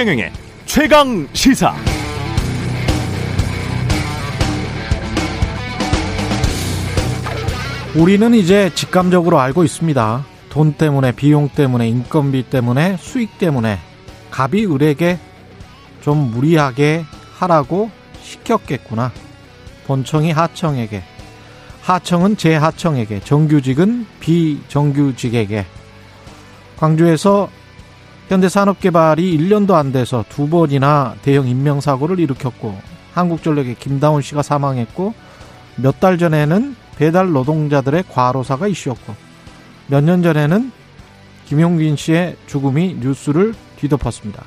최경영의 최강 시사. 우리는 이제 직감적으로 알고 있습니다. 돈 때문에, 비용 때문에, 인건비 때문에, 수익 때문에 갑이 을에게 좀 무리하게 하라고 시켰겠구나. 본청이 하청에게, 하청은 재하청에게, 정규직은 비정규직에게. 광주에서 현대 산업개발이 1년도 안 돼서 두 번이나 대형 인명사고를 일으켰고, 한국전력의 김다운 씨가 사망했고, 몇 달 전에는 배달 노동자들의 과로사가 이슈였고 몇 년 전에는 김용빈 씨의 죽음이 뉴스를 뒤덮었습니다.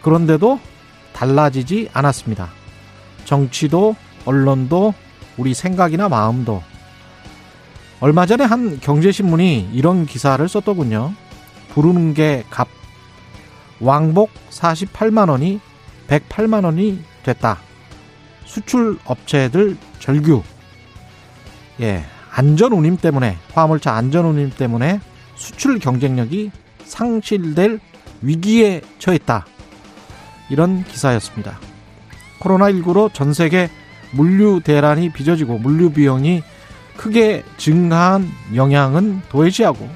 그런데도 달라지지 않았습니다. 정치도 언론도 우리 생각이나 마음도 얼마 전에 한 경제신문이 이런 기사를 썼더군요. 부르는 게 값. 왕복 48만 원이 108만 원이 됐다. 수출 업체들 절규. 예, 안전 운임 때문에 화물차 안전 운임 때문에 수출 경쟁력이 상실될 위기에 처했다. 이런 기사였습니다. 코로나19로 전 세계 물류 대란이 빚어지고 물류 비용이 크게 증가한 영향은 도외시하고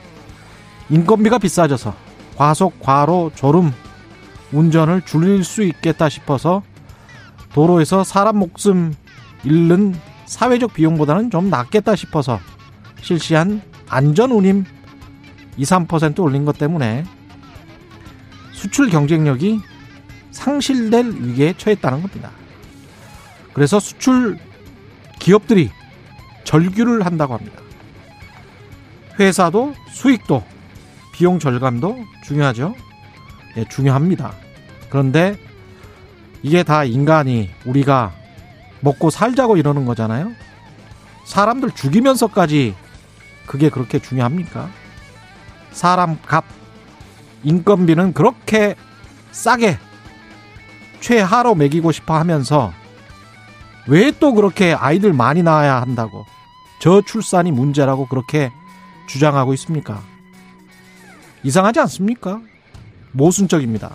인건비가 비싸져서 과속, 과로, 졸음, 운전을 줄일 수 있겠다 싶어서 도로에서 사람 목숨 잃는 사회적 비용보다는 좀 낫겠다 싶어서 실시한 안전 운임 2, 3% 올린 것 때문에 수출 경쟁력이 상실될 위기에 처했다는 겁니다. 그래서 수출 기업들이 절규를 한다고 합니다. 회사도 수익도 비용 절감도 중요하죠. 예, 중요합니다. 그런데 이게 다 인간이 우리가 먹고 살자고 이러는 거잖아요. 사람들 죽이면서까지 그게 그렇게 중요합니까? 사람 값, 인건비는 그렇게 싸게 최하로 매기고 싶어 하면서 왜 또 그렇게 아이들 많이 낳아야 한다고 저출산이 문제라고 그렇게 주장하고 있습니까? 이상하지 않습니까? 모순적입니다.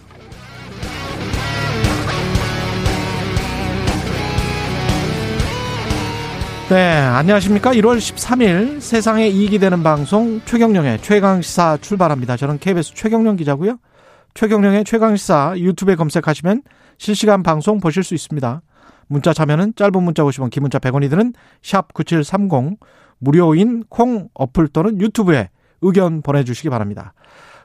네, 안녕하십니까. 1월 13일 세상에 이익이 되는 방송 최경령의 최강시사 출발합니다. 저는 KBS 최경령 기자고요. 최경령의 최강시사 유튜브에 검색하시면 실시간 방송 보실 수 있습니다. 문자 참여는 짧은 문자 오시면 긴 문자 100원이 드는 샵 9730 무료인 콩 어플 또는 유튜브에 의견 보내주시기 바랍니다.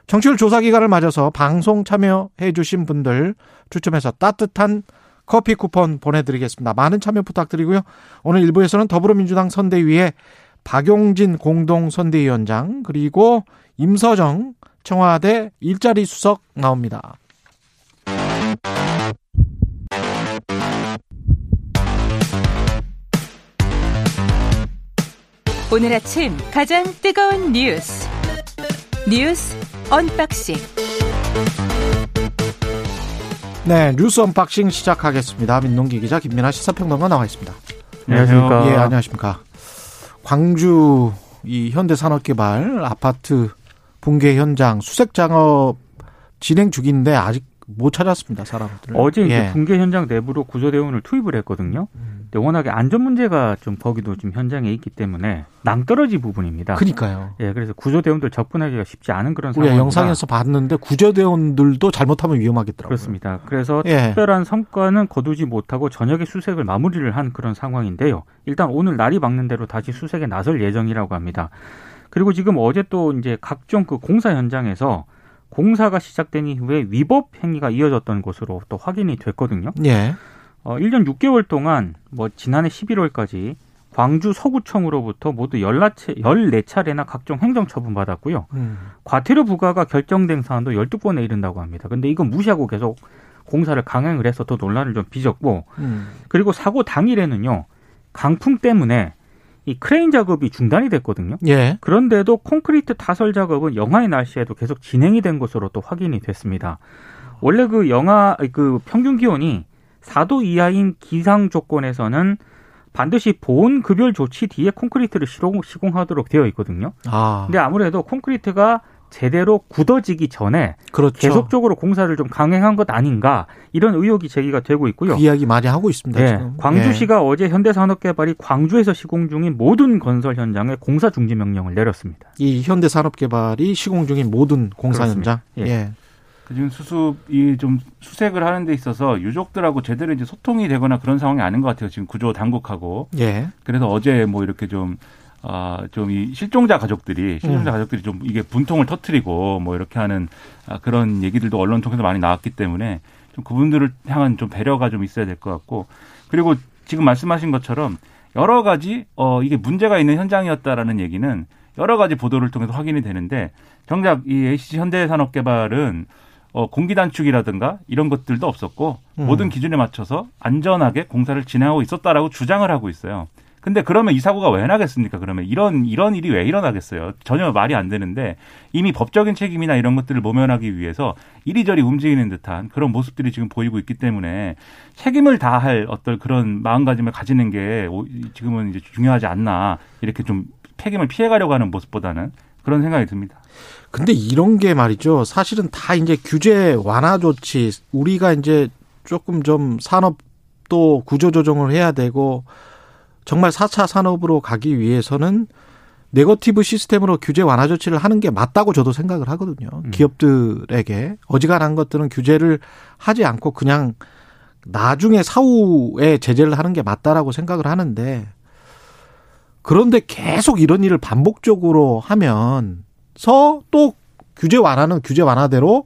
정치율 조사 기간을 맞아서 방송 참여해 주신 분들 추첨해서 따뜻한 커피 쿠폰 보내드리겠습니다. 많은 참여 부탁드리고요. 오늘 일부에서는 더불어민주당 선대위에 박용진 공동선대위원장 그리고 임서정 청와대 일자리 수석 나옵니다. 오늘 아침 가장 뜨거운 뉴스 뉴스 unboxing 네, 뉴스 unboxing 시작하겠습니다. 민동기 기자 김민하 시사평론가 나와 있습니다. 안녕하십니까. 예, 안녕하십니까. 광주 이 현대산업개발 아파트 붕괴 현장 수색 작업 진행 중인데 아직 못 찾았습니다, 사람들. 어제 이제 예. 붕괴 현장 내부로 구조대원을 투입을 했거든요. 음. 근데 워낙에 안전 문제가 좀 거기도 좀 현장에 있기 때문에 낭떠러지 부분입니다. 그니까요. 예, 그래서 구조대원들 접근하기가 쉽지 않은 그런 우리가 상황입니다. 영상에서 봤는데 구조대원들도 잘못하면 위험하겠더라고요. 그렇습니다. 그래서 예. 특별한 성과는 거두지 못하고 저녁에 수색을 마무리를 한 그런 상황인데요. 일단 오늘 날이 막는 대로 다시 수색에 나설 예정이라고 합니다. 그리고 지금 어제 또 이제 각종 그 공사 현장에서 공사가 시작된 이후에 위법 행위가 이어졌던 것으로 또 확인이 됐거든요. 예. 어, 1년 6개월 동안 뭐 지난해 11월까지 광주 서구청으로부터 모두 14차례, 14차례나 각종 행정 처분 받았고요. 음. 과태료 부과가 결정된 사안도 12건에 이른다고 합니다. 근데 이건 무시하고 계속 공사를 강행을 해서 더 논란을 좀 빚었고 음. 그리고 사고 당일에는요. 강풍 때문에 이 크레인 작업이 중단이 됐거든요. 예. 그런데도 콘크리트 타설 작업은 영하의 날씨에도 계속 진행이 된 것으로 또 확인이 됐습니다. 원래 그 영하 그 평균 기온이 4도 이하인 기상 조건에서는 반드시 보온 급열 조치 뒤에 콘크리트를 시공, 시공하도록 되어 있거든요. 아. 근데 아무래도 콘크리트가 제대로 굳어지기 전에 그렇죠. 계속적으로 공사를 좀 강행한 것 아닌가 이런 의혹이 제기가 되고 있고요. 그 이야기 많이 하고 있습니다. 네, 지금. 광주시가 예. 어제 현대산업개발이 광주에서 시공 중인 모든 건설 현장에 공사 중지 명령을 내렸습니다. 이 현대산업개발이 시공 중인 모든 공사 현장. 그렇습니다. 예. 예. 그 지금 수습이 좀 수색을 하는 데 있어서 유족들하고 제대로 이제 소통이 되거나 그런 상황이 아닌 것 같아요. 지금 구조 당국하고. 예. 그래서 어제 뭐 이렇게 좀, 아, 좀 이 실종자 가족들이, 실종자 음. 가족들이 좀 이게 분통을 터트리고 뭐 이렇게 하는 아, 그런 얘기들도 언론 통해서 많이 나왔기 때문에 좀 그분들을 향한 좀 배려가 좀 있어야 될 것 같고 그리고 지금 말씀하신 것처럼 여러 가지 어, 이게 문제가 있는 현장이었다라는 얘기는 여러 가지 보도를 통해서 확인이 되는데 정작 이 HC 현대산업개발은 어, 공기 단축이라든가 이런 것들도 없었고 음. 모든 기준에 맞춰서 안전하게 공사를 진행하고 있었다라고 주장을 하고 있어요. 근데 그러면 이 사고가 왜 나겠습니까? 그러면 이런 이런 일이 왜 일어나겠어요? 전혀 말이 안 되는데 이미 법적인 책임이나 이런 것들을 모면하기 위해서 이리저리 움직이는 듯한 그런 모습들이 지금 보이고 있기 때문에 책임을 다할 어떤 그런 마음가짐을 가지는 게 오- 지금은 이제 중요하지 않나 이렇게 좀 책임을 피해가려고 하는 모습보다는 그런 생각이 듭니다. 근데 이런 게 말이죠. 사실은 다 이제 규제 완화 조치, 우리가 이제 조금 좀 산업도 구조 조정을 해야 되고, 정말 4차 산업으로 가기 위해서는 네거티브 시스템으로 규제 완화 조치를 하는 게 맞다고 저도 생각을 하거든요. 기업들에게 어지간한 것들은 규제를 하지 않고 그냥 나중에 사후에 제재를 하는 게 맞다라고 생각을 하는데 그런데 계속 이런 일을 반복적으로 하면서 또 규제 완화는 규제 완화대로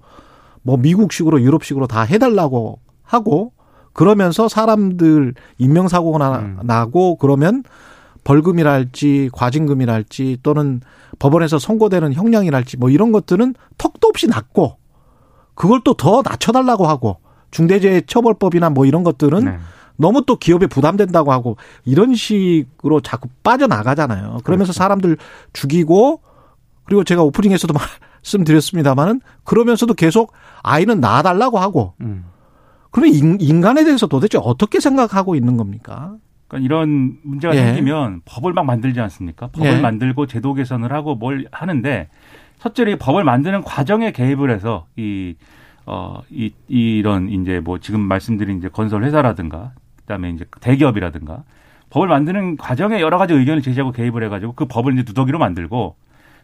뭐 미국식으로 유럽식으로 다 해달라고 하고 그러면서 사람들 인명사고가 음. 나, 고 그러면 벌금이랄지 과징금이랄지 또는 법원에서 선고되는 형량이랄지 뭐 이런 것들은 턱도 없이 낮고 그걸 또 더 낮춰달라고 하고 중대재해처벌법이나 뭐 이런 것들은 네. 너무 또 기업에 부담된다고 하고 이런 식으로 자꾸 빠져나가잖아요. 그러면서 그렇죠. 사람들 죽이고 그리고 제가 오프닝에서도 말씀드렸습니다마는 그러면서도 계속 아이는 낳아달라고 하고 음. 인- 인간에 대해서 도대체 어떻게 생각하고 있는 겁니까? 그러니까 이런 문제가 예. 생기면 법을 막 만들지 않습니까? 법을 예. 만들고 제도 개선을 하고 뭘 하는데 첫째로 이 법을 만드는 과정에 개입을 해서 이 어, 이, 이런 이제 뭐 지금 말씀드린 이제 건설 회사라든가 그 다음에 이제 대기업이라든가 법을 만드는 과정에 여러 가지 의견을 제시하고 개입을 해가지고 그 법을 이제 누더기로 만들고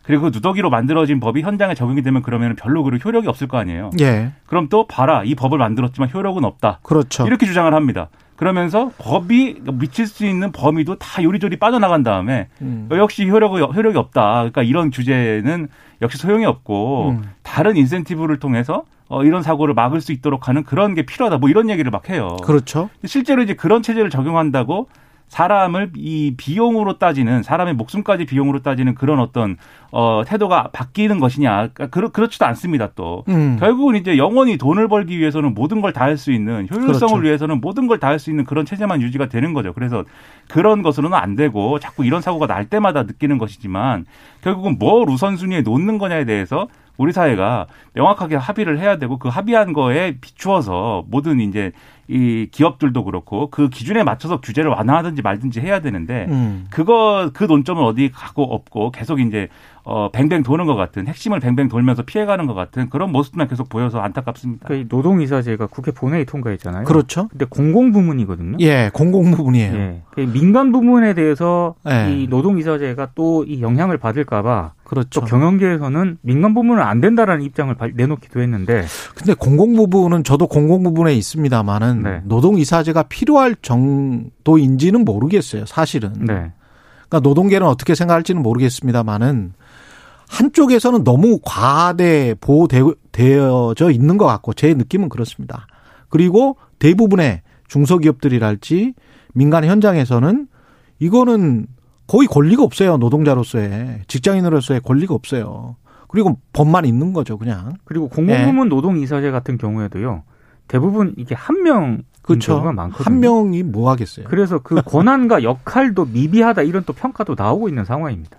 그리고 그 누더기로 만들어진 법이 현장에 적용이 되면 그러면 별로 그 효력이 없을 거 아니에요. 예. 그럼 또 봐라 이 법을 만들었지만 효력은 없다. 그렇죠. 이렇게 주장을 합니다. 그러면서 법이 미칠 수 있는 범위도 다 요리조리 빠져나간 다음에 음. 역시 효력이, 효력이 없다. 그러니까 이런 규제는 역시 소용이 없고 음. 다른 인센티브를 통해서 어, 이런 사고를 막을 수 있도록 하는 그런 게 필요하다. 뭐 이런 얘기를 막 해요. 그렇죠. 실제로 이제 그런 체제를 적용한다고 사람을 이 비용으로 따지는 사람의 목숨까지 비용으로 따지는 그런 어떤 어 태도가 바뀌는 것이냐 그러니까 그렇 그렇지도 않습니다 또 음. 결국은 이제 영원히 돈을 벌기 위해서는 모든 걸 다 할 수 있는 효율성을 그렇죠. 위해서는 모든 걸 다 할 수 있는 그런 체제만 유지가 되는 거죠. 그래서 그런 것으로는 안 되고 자꾸 이런 사고가 날 때마다 느끼는 것이지만 결국은 뭘 우선순위에 놓는 거냐에 대해서 우리 사회가 명확하게 합의를 해야 되고 그 합의한 거에 비추어서 모든 이제 이 기업들도 그렇고 그 기준에 맞춰서 규제를 완화하든지 말든지 해야 되는데 음. 그거 그 논점은 어디 가고 없고 계속 이제 어 뱅뱅 도는 것 같은 핵심을 뱅뱅 돌면서 피해가는 것 같은 그런 모습만 계속 보여서 안타깝습니다. 그러니까 이 노동이사제가 국회 본회의 통과했잖아요. 그렇죠. 근데 공공 부문이거든요. 예, 공공 부분이에요. 예. 그 민간 부문에 대해서 예. 이 노동이사제가 또 이 영향을 받을까봐 그렇죠. 또 경영계에서는 민간 부문은 안 된다라는 입장을 발- 내놓기도 했는데 근데 공공 부분은 저도 공공 부분에 있습니다만은 네. 노동 이사제가 필요할 정도인지는 모르겠어요. 사실은. 네. 그러니까 노동계는 어떻게 생각할지는 모르겠습니다만은 한쪽에서는 너무 과대 보호되어져 있는 것 같고 제 느낌은 그렇습니다. 그리고 대부분의 중소기업들이랄지 민간 현장에서는 이거는 거의 권리가 없어요. 노동자로서의 직장인으로서의 권리가 없어요. 그리고 법만 있는 거죠, 그냥. 그리고 예. 공공부문 노동이사제 같은 경우에도 대부분 이게 한 명 그렇죠. 경우가 많거든요. 한 명이 뭐 하겠어요. 그래서 그 권한과 역할도 미비하다 이런 또 평가도 나오고 있는 상황입니다.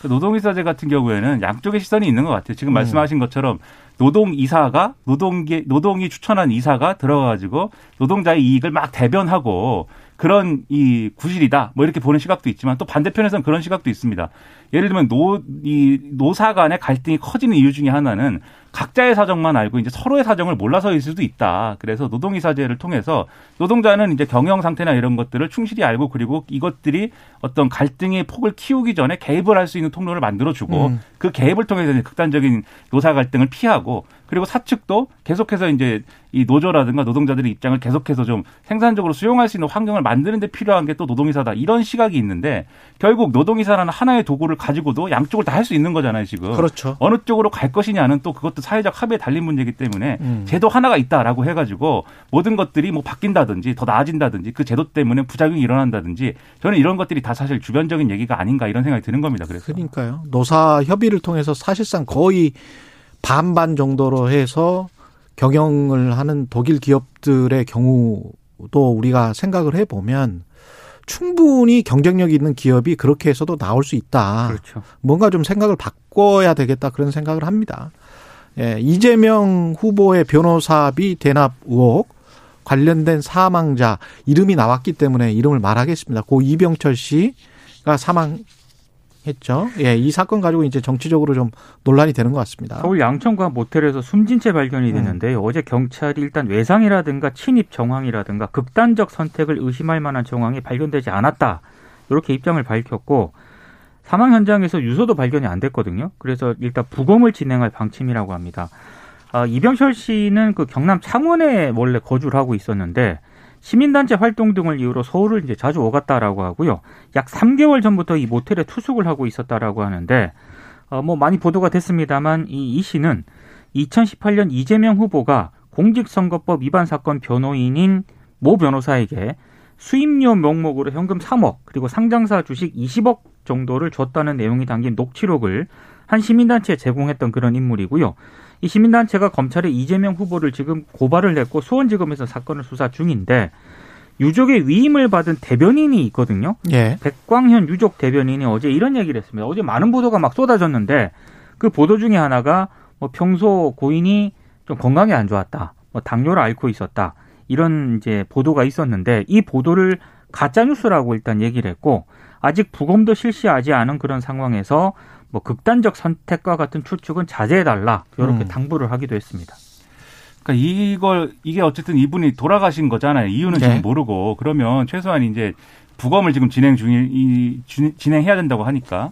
그 노동이사제 같은 경우에는 양쪽의 시선이 있는 것 같아요. 지금 음. 말씀하신 것처럼 노동이사가 노동계 노동이 추천한 이사가 들어가가지고 노동자의 이익을 막 대변하고 그런 이 구실이다. 뭐 이렇게 보는 시각도 있지만 또 반대편에서는 그런 시각도 있습니다. 예를 들면 노, 이 노사 간의 갈등이 커지는 이유 중에 하나는 각자의 사정만 알고 이제 서로의 사정을 몰라서일 수도 있다. 그래서 노동이사제를 통해서 노동자는 이제 경영 상태나 이런 것들을 충실히 알고 그리고 이것들이 어떤 갈등의 폭을 키우기 전에 개입을 할 수 있는 통로를 만들어주고 음. 그 개입을 통해서 극단적인 노사 갈등을 피하고 그리고 사측도 계속해서 이제 이 노조라든가 노동자들의 입장을 계속해서 좀 생산적으로 수용할 수 있는 환경을 만드는 데 필요한 게 또 노동이사다. 이런 시각이 있는데 결국 노동이사라는 하나의 도구를 가지고도 양쪽을 다 할 수 있는 거잖아요, 지금. 그렇죠. 어느 쪽으로 갈 것이냐는 또 그것도 사회적 합의에 달린 문제이기 때문에 음. 제도 하나가 있다라고 해 가지고 모든 것들이 뭐 바뀐다든지 더 나아진다든지 그 제도 때문에 부작용이 일어난다든지 저는 이런 것들이 다 사실 주변적인 얘기가 아닌가 이런 생각이 드는 겁니다. 그래서. 그러니까요. 노사 협의를 통해서 사실상 거의 반반 정도로 해서 경영을 하는 독일 기업들의 경우도 우리가 생각을 해보면 충분히 경쟁력 있는 기업이 그렇게 해서도 나올 수 있다. 그렇죠. 뭔가 좀 생각을 바꿔야 되겠다 그런 생각을 합니다. 예, 이재명 후보의 변호사비 대납 의혹 관련된 사망자 이름이 나왔기 때문에 이름을 말하겠습니다. 고 이병철 씨가 사망 했죠. 예, 이 사건 가지고 이제 정치적으로 좀 논란이 되는 것 같습니다. 서울 양천구 모텔에서 숨진 채 발견이 됐는데요. 음. 어제 경찰이 일단 외상이라든가 침입 정황이라든가 극단적 선택을 의심할 만한 정황이 발견되지 않았다. 이렇게 입장을 밝혔고 사망 현장에서 유서도 발견이 안 됐거든요. 그래서 일단 부검을 진행할 방침이라고 합니다. 아, 이병철 씨는 그 경남 창원에 원래 거주를 하고 있었는데 시민단체 활동 등을 이유로 서울을 이제 자주 오갔다라고 하고요. 약 3개월 전부터 이 모텔에 투숙을 하고 있었다라고 하는데 어, 뭐 많이 보도가 됐습니다만 이, 이 씨는 2018년 이재명 후보가 공직선거법 위반 사건 변호인인 모 변호사에게 수임료 명목으로 현금 3억 그리고 상장사 주식 20억 정도를 줬다는 내용이 담긴 녹취록을 한 시민단체에 제공했던 그런 인물이고요. 이 시민단체가 검찰에 이재명 후보를 지금 고발을 했고 수원지검에서 사건을 수사 중인데 유족의 위임을 받은 대변인이 있거든요. 예. 백광현 유족 대변인이 어제 이런 얘기를 했습니다. 어제 많은 보도가 막 쏟아졌는데 그 보도 중에 하나가 뭐 평소 고인이 좀 건강이 안 좋았다. 뭐 당뇨를 앓고 있었다. 이런 이제 보도가 있었는데 이 보도를 가짜 뉴스라고 일단 얘기를 했고 아직 부검도 실시하지 않은 그런 상황에서 뭐 극단적 선택과 같은 추측은 자제해 달라 이렇게 음. 당부를 하기도 했습니다. 그러니까 이걸 이게 어쨌든 이분이 돌아가신 거잖아요. 이유는 네. 지금 모르고 그러면 최소한 이제 부검을 지금 진행 중이 이 진행해야 된다고 하니까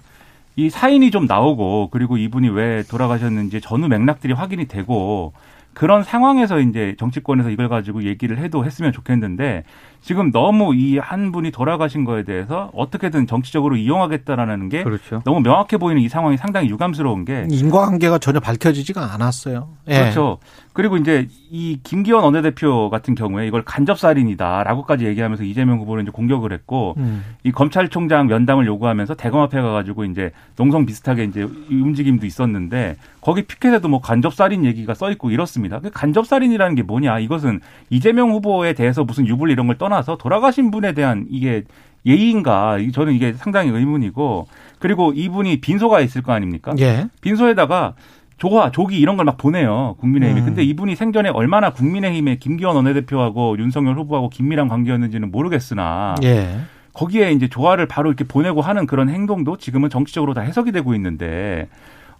이 사인이 좀 나오고 그리고 이분이 왜 돌아가셨는지 전후 맥락들이 확인이 되고 그런 상황에서 이제 정치권에서 이걸 가지고 얘기를 해도 했으면 좋겠는데 지금 너무 이 한 분이 돌아가신 거에 대해서 어떻게든 정치적으로 이용하겠다라는 게 그렇죠. 너무 명확해 보이는 이 상황이 상당히 유감스러운 게 인과관계가 전혀 밝혀지지가 않았어요. 예. 그렇죠. 그리고 이제 이 김기현 원내대표 같은 경우에 이걸 간접살인이다라고까지 얘기하면서 이재명 후보를 이제 공격을 했고 음. 이 검찰총장 면담을 요구하면서 대검 앞에 가가지고 이제 농성 비슷하게 이제 움직임도 있었는데 거기 피켓에도 뭐 간접살인 얘기가 써 있고 이렇습니다. 그 간접살인이라는 게 뭐냐? 이것은 이재명 후보에 대해서 무슨 유불 이런 걸 떠나 서 돌아가신 분에 대한 이게 예의인가? 저는 이게 상당히 의문이고 그리고 이분이 빈소가 있을 거 아닙니까? 예. 빈소에다가 조화, 조기 이런 걸 막 보내요. 국민의힘이. 음. 근데 이분이 생전에 얼마나 국민의힘의 김기현 원내대표하고 윤석열 후보하고 긴밀한 관계였는지는 모르겠으나 예. 거기에 이제 조화를 바로 이렇게 보내고 하는 그런 행동도 지금은 정치적으로 다 해석이 되고 있는데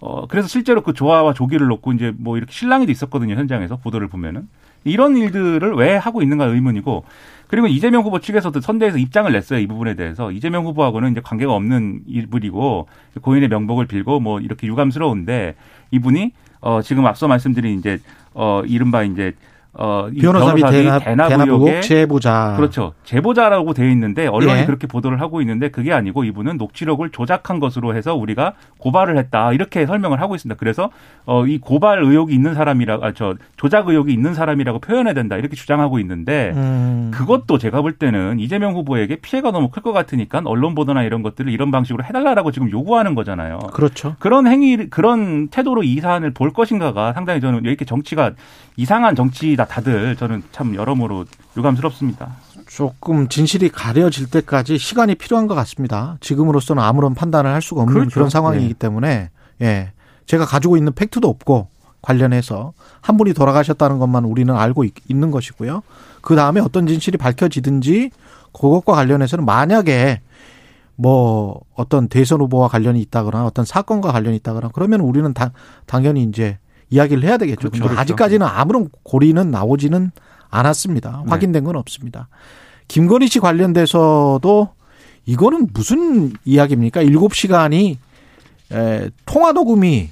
어 그래서 실제로 그 조화와 조기를 놓고 이제 뭐 이렇게 실랑이도 있었거든요 현장에서 보도를 보면은 이런 일들을 왜 하고 있는가 의문이고 그리고 이재명 후보 측에서도 선대에서 입장을 냈어요 이 부분에 대해서. 이재명 후보하고는 이제 관계가 없는 일분이고 고인의 명복을 빌고 뭐 이렇게 유감스러운데 이분이 어 지금 앞서 말씀드린 이제 어 이른바 이제 어, 변호사비 대납, 대납, 대납 의혹 제보자. 그렇죠. 제보자라고 되어 있는데 언론이 예. 그렇게 보도를 하고 있는데 그게 아니고 이분은 녹취록을 조작한 것으로 해서 우리가 고발을 했다 이렇게 설명을 하고 있습니다. 그래서 어, 이 고발 의혹이 있는 사람이라 아, 저 조작 의혹이 있는 사람이라고 표현해야 된다 이렇게 주장하고 있는데 음. 그것도 제가 볼 때는 이재명 후보에게 피해가 너무 클 것 같으니까 언론 보도나 이런 것들을 이런 방식으로 해달라라고 지금 요구하는 거잖아요. 그렇죠. 그런 행위 그런 태도로 이 사안을 볼 것인가가 상당히 저는 이렇게 정치가 이상한 정치다 다들 저는 참 여러모로 유감스럽습니다. 조금 진실이 가려질 때까지 시간이 필요한 것 같습니다. 지금으로서는 아무런 판단을 할 수가 없는 그렇죠. 그런 상황이기 네. 때문에 예 제가 가지고 있는 팩트도 없고 관련해서 한 분이 돌아가셨다는 것만 우리는 알고 있 는 것이고요. 그 다음에 어떤 진실이 밝혀지든지 그것과 관련해서는 만약에 뭐 어떤 대선 후보와 관련이 있다거나 어떤 사건과 관련이 있다거나 그러면 우리는 당, 당연히 이제 이야기를 해야 되겠죠. 그렇죠, 그렇죠. 아직까지는 아무런 고리는 나오지는 않았습니다. 네. 확인된 건 없습니다. 김건희 씨 관련돼서도 이거는 무슨 이야기입니까? 일곱 시간이 에, 통화 녹음이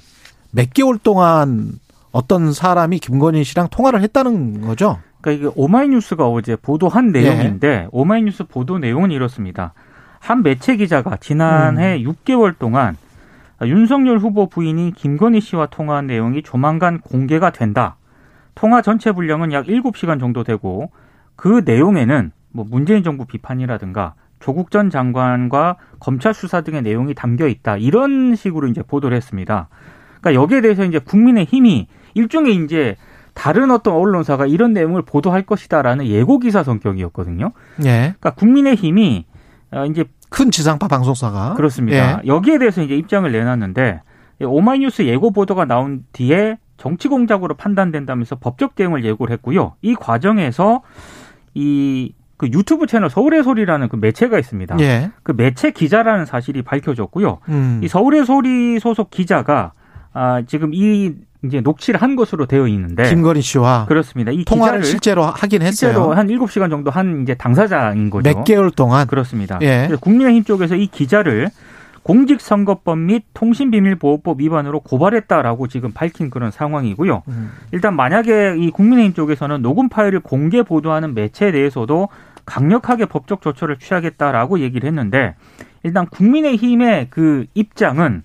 몇 개월 동안 어떤 사람이 김건희 씨랑 통화를 했다는 거죠. 그러니까 이게 오마이뉴스가 어제 보도한 예. 내용인데 오마이뉴스 보도 내용은 이렇습니다. 한 매체 기자가 지난해 음. 6개월 동안 윤석열 후보 부인이 김건희 씨와 통화한 내용이 조만간 공개가 된다. 통화 전체 분량은 약 7시간 정도 되고 그 내용에는 뭐 문재인 정부 비판이라든가 조국 전 장관과 검찰 수사 등의 내용이 담겨 있다. 이런 식으로 이제 보도를 했습니다. 그러니까 여기에 대해서 이제 국민의 힘이 일종의 이제 다른 어떤 언론사가 이런 내용을 보도할 것이다라는 예고 기사 성격이었거든요. 예. 그러니까 국민의 힘이 어, 이제 큰 지상파 방송사가 그렇습니다. 예. 여기에 대해서 이제 입장을 내놨는데 오마이뉴스 예고 보도가 나온 뒤에 정치 공작으로 판단된다면서 법적 대응을 예고를 했고요. 이 과정에서 이 그 유튜브 채널 서울의 소리라는 그 매체가 있습니다. 예. 그 매체 기자라는 사실이 밝혀졌고요. 음. 이 서울의 소리 소속 기자가 아, 지금 이 이제 녹취를 한 것으로 되어 있는데 김건희 씨와 그렇습니다. 이 통화를 실제로 하긴 실제로 했어요. 한 7시간 정도 한 이제 당사자인 거죠. 몇 개월 동안 그렇습니다. 예. 국민의힘 쪽에서 이 기자를 공직선거법 및 통신비밀보호법 위반으로 고발했다라고 지금 밝힌 그런 상황이고요. 음. 일단 만약에 이 국민의힘 쪽에서는 녹음 파일을 공개 보도하는 매체에 대해서도 강력하게 법적 조처를 취하겠다라고 얘기를 했는데 일단 국민의힘의 그 입장은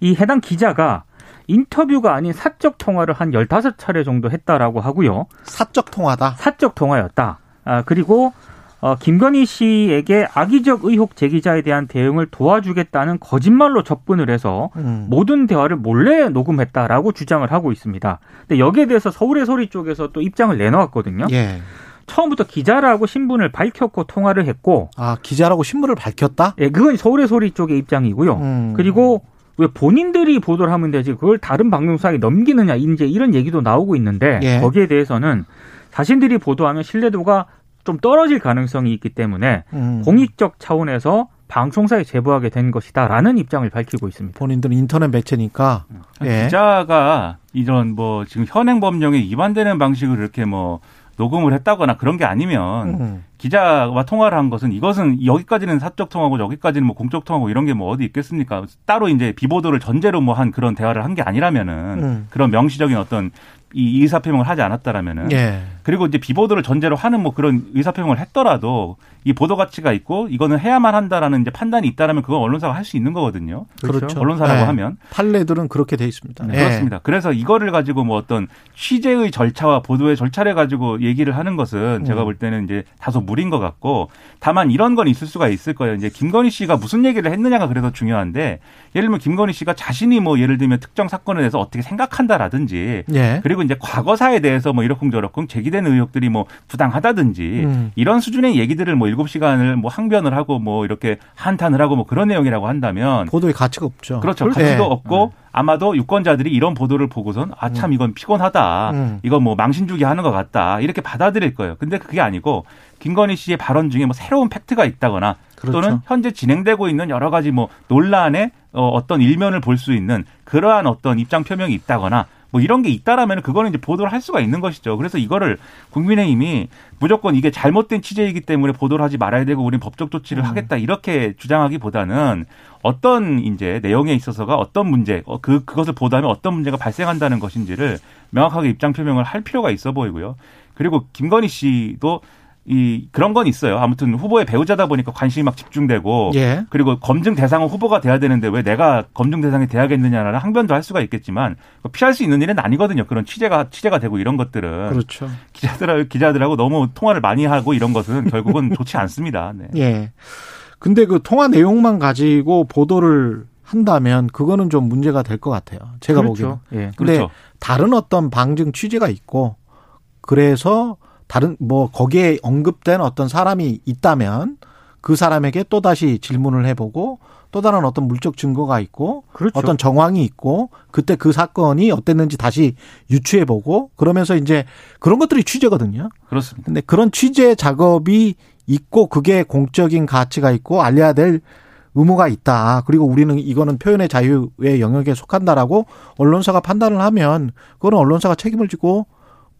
이 해당 기자가 인터뷰가 아닌 사적 통화를 한 15차례 정도 했다라고 하고요. 사적 통화다. 사적 통화였다. 아, 그리고 어, 김건희 씨에게 악의적 의혹 제기자에 대한 대응을 도와주겠다는 거짓말로 접근을 해서 음. 모든 대화를 몰래 녹음했다라고 주장을 하고 있습니다. 근데 여기에 대해서 서울의 소리 쪽에서 또 입장을 내놓았거든요. 예. 처음부터 기자라고 신분을 밝혔고 통화를 했고, 아 기자라고 신문을 밝혔다. 예, 그건 서울의 소리 쪽의 입장이고요. 음. 그리고 왜 본인들이 보도를 하면 되지 그걸 다른 방송사에 넘기느냐 이제 이런 얘기도 나오고 있는데 예. 거기에 대해서는 자신들이 보도하면 신뢰도가 좀 떨어질 가능성이 있기 때문에 음. 공익적 차원에서 방송사에 제보하게 된 것이다라는 입장을 밝히고 있습니다. 본인들은 인터넷 매체니까. 예. 기자가 이런 뭐 지금 현행 법령에 위반되는 방식으로 이렇게 뭐 녹음을 했다거나 그런 게 아니면 음. 기자와 통화를 한 것은 이것은 여기까지는 사적 통화고 여기까지는 뭐 공적 통화고 이런 게 뭐 어디 있겠습니까? 따로 이제 비보도를 전제로 뭐 한 그런 대화를 한 게 아니라면은 음. 그런 명시적인 어떤 이 의사표명을 하지 않았다라면은 예. 그리고 이제 비보도를 전제로 하는 뭐 그런 의사표명을 했더라도 이 보도 가치가 있고 이거는 해야만 한다라는 이제 판단이 있다라면 그건 언론사가 할 수 있는 거거든요. 그렇죠. 언론사라고 네. 하면 판례들은 그렇게 돼 있습니다. 네, 예. 그렇습니다. 그래서 이거를 가지고 뭐 어떤 취재의 절차와 보도의 절차를 가지고 얘기를 하는 것은 제가 음. 볼 때는 이제 다소 무리인 것 같고 다만 이런 건 있을 수가 있을 거예요. 이제 김건희 씨가 무슨 얘기를 했느냐가 그래서 중요한데 예를 들면 김건희 씨가 자신이 뭐 예를 들면 특정 사건에 대해서 어떻게 생각한다라든지 예. 그리고 이제 과거사에 대해서 뭐 이러쿵저러쿵 제기 되는 의혹들이 뭐 부당하다든지 음. 이런 수준의 얘기들을 뭐 일곱 시간을 뭐 항변을 하고 뭐 이렇게 한탄을 하고 뭐 그런 내용이라고 한다면 보도의 가치가 없죠. 그렇죠. 그렇죠. 가치도 예. 없고 아마도 유권자들이 이런 보도를 보고선 아 참 이건 피곤하다. 음. 이건 뭐 망신주기 하는 것 같다. 이렇게 받아들일 거예요. 근데 그게 아니고 김건희 씨의 발언 중에 뭐 새로운 팩트가 있다거나 그렇죠. 또는 현재 진행되고 있는 여러 가지 뭐 논란의 어, 어떤 일면을 볼 수 있는 그러한 어떤 입장 표명이 있다거나 뭐 이런 게 있다라면 그거는 이제 보도를 할 수가 있는 것이죠. 그래서 이거를 국민의힘이 무조건 이게 잘못된 취재이기 때문에 보도를 하지 말아야 되고 우리는 법적 조치를 음. 하겠다 이렇게 주장하기보다는 어떤 이제 내용에 있어서가 어떤 문제, 어, 그 그것을 보도하면 어떤 문제가 발생한다는 것인지를 명확하게 입장 표명을 할 필요가 있어 보이고요. 그리고 김건희 씨도 이 그런 건 있어요. 아무튼 후보의 배우자다 보니까 관심이 막 집중되고 예. 그리고 검증 대상은 후보가 돼야 되는데 왜 내가 검증 대상이 돼야겠느냐라는 항변도 할 수가 있겠지만 피할 수 있는 일은 아니거든요. 그런 취재가 취재가 되고 이런 것들은 그렇죠. 기자들 기자들하고 너무 통화를 많이 하고 이런 것은 결국은 좋지 않습니다. 네. 예. 근데 그 통화 내용만 가지고 보도를 한다면 그거는 좀 문제가 될 것 같아요. 제가 보기에는. 그렇죠. 예. 근데 그렇죠. 다른 어떤 방증 취재가 있고 그래서 다른 뭐 거기에 언급된 어떤 사람이 있다면 그 사람에게 또 다시 질문을 해보고 또 다른 어떤 물적 증거가 있고 그렇죠. 어떤 정황이 있고 그때 그 사건이 어땠는지 다시 유추해 보고 그러면서 이제 그런 것들이 취재거든요. 그렇습니다. 근데 그런 취재 작업이 있고 그게 공적인 가치가 있고 알려야 될 의무가 있다. 그리고 우리는 이거는 표현의 자유의 영역에 속한다라고 언론사가 판단을 하면 그거는 언론사가 책임을 지고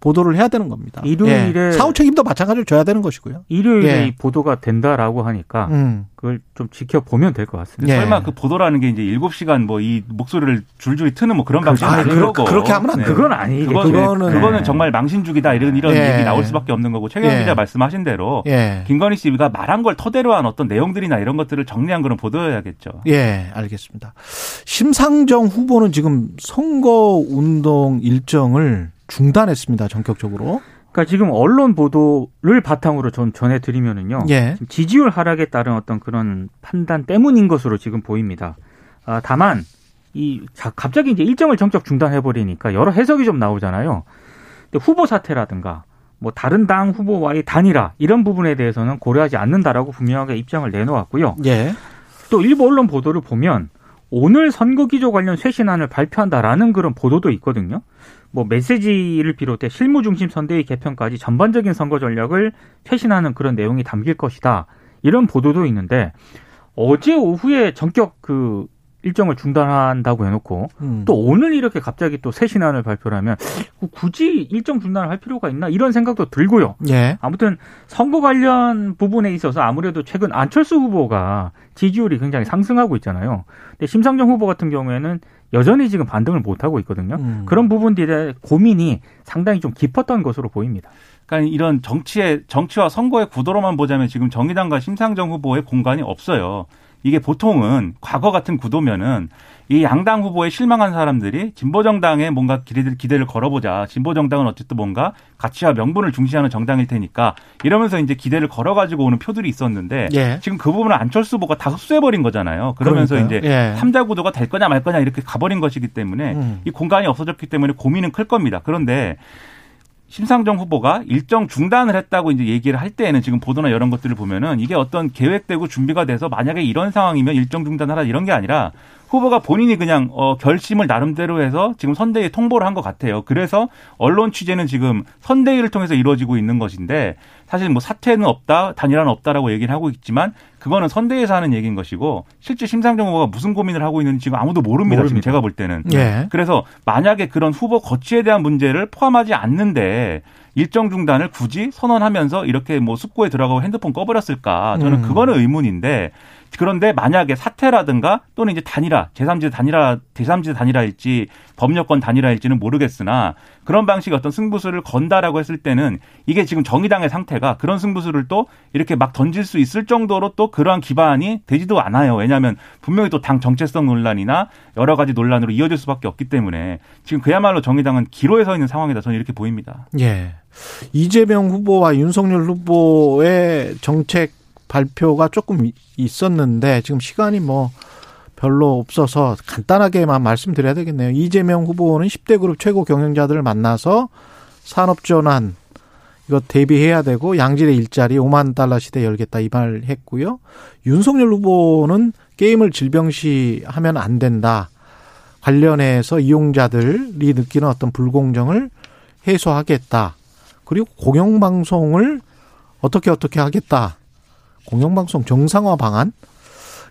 보도를 해야 되는 겁니다. 일요일에 예. 사후 책임도 마찬가지로 져야 되는 것이고요. 일요일에 예. 이 보도가 된다라고 하니까 음. 그걸 좀 지켜보면 될 것 같습니다. 예. 설마 그 보도라는 게 이제 7시간 뭐 이 목소리를 줄줄이 트는 뭐 그런 방식이 아, 아닐 그러- 거고. 그렇게 하면 안 돼요. 그건 아니겠죠. 그거는, 그거는- 그거는 예. 정말 망신주기다 이런 이런 예. 얘기 나올 수밖에 없는 거고 최경 예. 기자 말씀하신 대로 예. 김건희 씨가 말한 걸 토대로 한 어떤 내용들이나 이런 것들을 정리한 그런 보도여야겠죠. 예, 알겠습니다. 심상정 후보는 지금 선거 운동 일정을 중단했습니다. 전격적으로. 그러니까 지금 언론 보도를 바탕으로 전 전해드리면은요. 예. 지지율 하락에 따른 어떤 그런 판단 때문인 것으로 지금 보입니다. 아, 다만 이 자, 갑자기 이제 일정을 정적 중단해 버리니까 여러 해석이 좀 나오잖아요. 근데 후보 사퇴라든가 뭐 다른 당 후보와의 단일화 이런 부분에 대해서는 고려하지 않는다라고 분명하게 입장을 내놓았고요. 예. 또 일부 언론 보도를 보면 오늘 선거 기조 관련 쇄신안을 발표한다라는 그런 보도도 있거든요. 뭐 메시지를 비롯해 실무 중심 선대위 개편까지 전반적인 선거 전략을 쇄신하는 그런 내용이 담길 것이다. 이런 보도도 있는데 어제 오후에 전격 그 일정을 중단한다고 해놓고 음. 또 오늘 이렇게 갑자기 또 쇄신안을 발표를 하면 굳이 일정 중단을 할 필요가 있나 이런 생각도 들고요. 예. 아무튼 선거 관련 부분에 있어서 아무래도 최근 안철수 후보가 지지율이 굉장히 상승하고 있잖아요. 근데 심상정 후보 같은 경우에는 여전히 지금 반등을 못 하고 있거든요. 음. 그런 부분들에 고민이 상당히 좀 깊었던 것으로 보입니다. 그러니까 이런 정치의 정치와 선거의 구도로만 보자면 지금 정의당과 심상정 후보의 공간이 없어요. 이게 보통은 과거 같은 구도면은 이 양당 후보에 실망한 사람들이 진보정당에 뭔가 기대를, 기대를 걸어보자. 진보정당은 어쨌든 뭔가 가치와 명분을 중시하는 정당일 테니까 이러면서 이제 기대를 걸어가지고 오는 표들이 있었는데 예. 지금 그 부분을 안철수 후보가 다 흡수해버린 거잖아요. 그러면서 그러니까요. 이제 예. 삼자 구도가 될 거냐 말 거냐 이렇게 가버린 것이기 때문에 음. 이 공간이 없어졌기 때문에 고민은 클 겁니다. 그런데 심상정 후보가 일정 중단을 했다고 이제 얘기를 할 때에는 지금 보도나 이런 것들을 보면은 이게 어떤 계획되고 준비가 돼서 만약에 이런 상황이면 일정 중단하라 이런 게 아니라 후보가 본인이 그냥 어 결심을 나름대로 해서 지금 선대위에 통보를 한 것 같아요. 그래서 언론 취재는 지금 선대위를 통해서 이루어지고 있는 것인데 사실 뭐 사퇴는 없다, 단일화는 없다라고 얘기를 하고 있지만 그거는 선대위에서 하는 얘기인 것이고 실제 심상정 후보가 무슨 고민을 하고 있는지 지금 아무도 모릅니다. 지금 모릅니다. 제가 볼 때는. 예. 그래서 만약에 그런 후보 거취에 대한 문제를 포함하지 않는데 일정 중단을 굳이 선언하면서 이렇게 뭐 숙고에 들어가고 핸드폰 꺼버렸을까? 저는 음. 그거는 의문인데 그런데 만약에 사퇴라든가 또는 이제 단일화, 제3지대 단일화, 제3지대 단일화일지 법률권 단일화일지는 모르겠으나 그런 방식의 어떤 승부수를 건다라고 했을 때는 이게 지금 정의당의 상태가 그런 승부수를 또 이렇게 막 던질 수 있을 정도로 또 그러한 기반이 되지도 않아요. 왜냐하면 분명히 또 당 정체성 논란이나 여러 가지 논란으로 이어질 수밖에 없기 때문에 지금 그야말로 정의당은 기로에 서 있는 상황이다. 저는 이렇게 보입니다. 예. 이재명 후보와 윤석열 후보의 정책 발표가 조금 이- 있었는데 지금 시간이 뭐 별로 없어서 간단하게만 말씀드려야 되겠네요. 이재명 후보는 10대 그룹 최고 경영자들을 만나서 산업 전환 이거 대비해야 되고 양질의 일자리 5만 달러 시대 열겠다 이 말 했고요. 윤석열 후보는 게임을 질병시 하면 안 된다. 관련해서 이용자들이 느끼는 어떤 불공정을 해소하겠다. 그리고 공영방송을 어떻게 어떻게 하겠다. 공영방송 정상화 방안?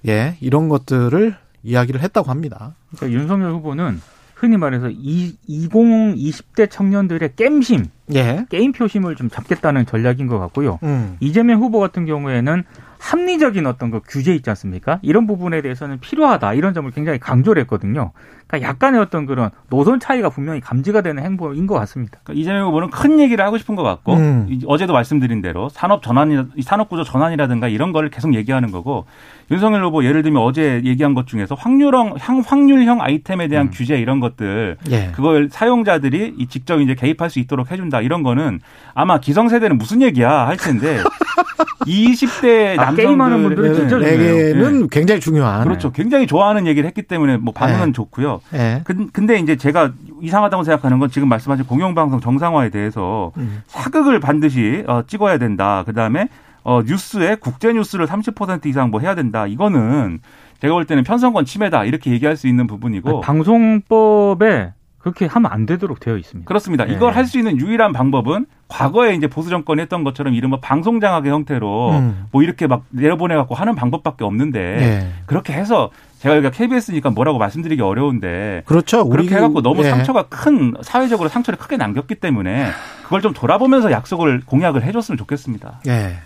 예, 이런 것들을 이야기를 했다고 합니다. 그러니까 윤석열 후보는 흔히 말해서 이, 20, 20대 청년들의 겜심, 예. 게임 표심을 좀 잡겠다는 전략인 것 같고요. 음. 이재명 후보 같은 경우에는 합리적인 어떤 그 규제 있지 않습니까? 이런 부분에 대해서는 필요하다 이런 점을 굉장히 강조를 했거든요. 그러니까 약간의 어떤 그런 노선 차이가 분명히 감지가 되는 행보인 것 같습니다. 그러니까 이재명 후보는 큰 얘기를 하고 싶은 것 같고 음. 이- 어제도 말씀드린 대로 산업 전환이 산업 구조 전환이라든가 이런 거를 계속 얘기하는 거고 윤석열 후보 예를 들면 어제 얘기한 것 중에서 확률형 향- 확률형 아이템에 대한 음. 규제 이런 것들 예. 그걸 사용자들이 이 직접 이제 개입할 수 있도록 해준다 이런 거는 아마 기성세대는 무슨 얘기야 할 텐데 20대 아, 게임하는 분들은 진짜 남성들 내게는 굉장히 중요한. 그렇죠. 굉장히 좋아하는 얘기를 했기 때문에 뭐 반응은 네. 좋고요. 예. 근- 근데 이제 제가 이상하다고 생각하는 건 지금 말씀하신 공영방송 정상화에 대해서 음. 사극을 반드시 어, 찍어야 된다. 그 다음에 어, 뉴스에 국제 뉴스를 30% 이상 뭐 해야 된다. 이거는 제가 볼 때는 편성권 침해다 이렇게 얘기할 수 있는 부분이고 방송법에 그렇게 하면 안 되도록 되어 있습니다. 그렇습니다. 네. 이걸 할수 있는 유일한 방법은 과거에 이제 보수 정권이 했던 것처럼 이른바 방송 장악의 형태로 음. 뭐 이렇게 막 내려보내 갖고 하는 방법밖에 없는데 예. 그렇게 해서 제가 여기가 KBS니까 뭐라고 말씀드리기 어려운데 그렇죠. 우리 그렇게 해갖고 너무 예. 상처가 큰 사회적으로 상처를 크게 남겼기 때문에 그걸 좀 돌아보면서 약속을 공약을 해줬으면 좋겠습니다. 예.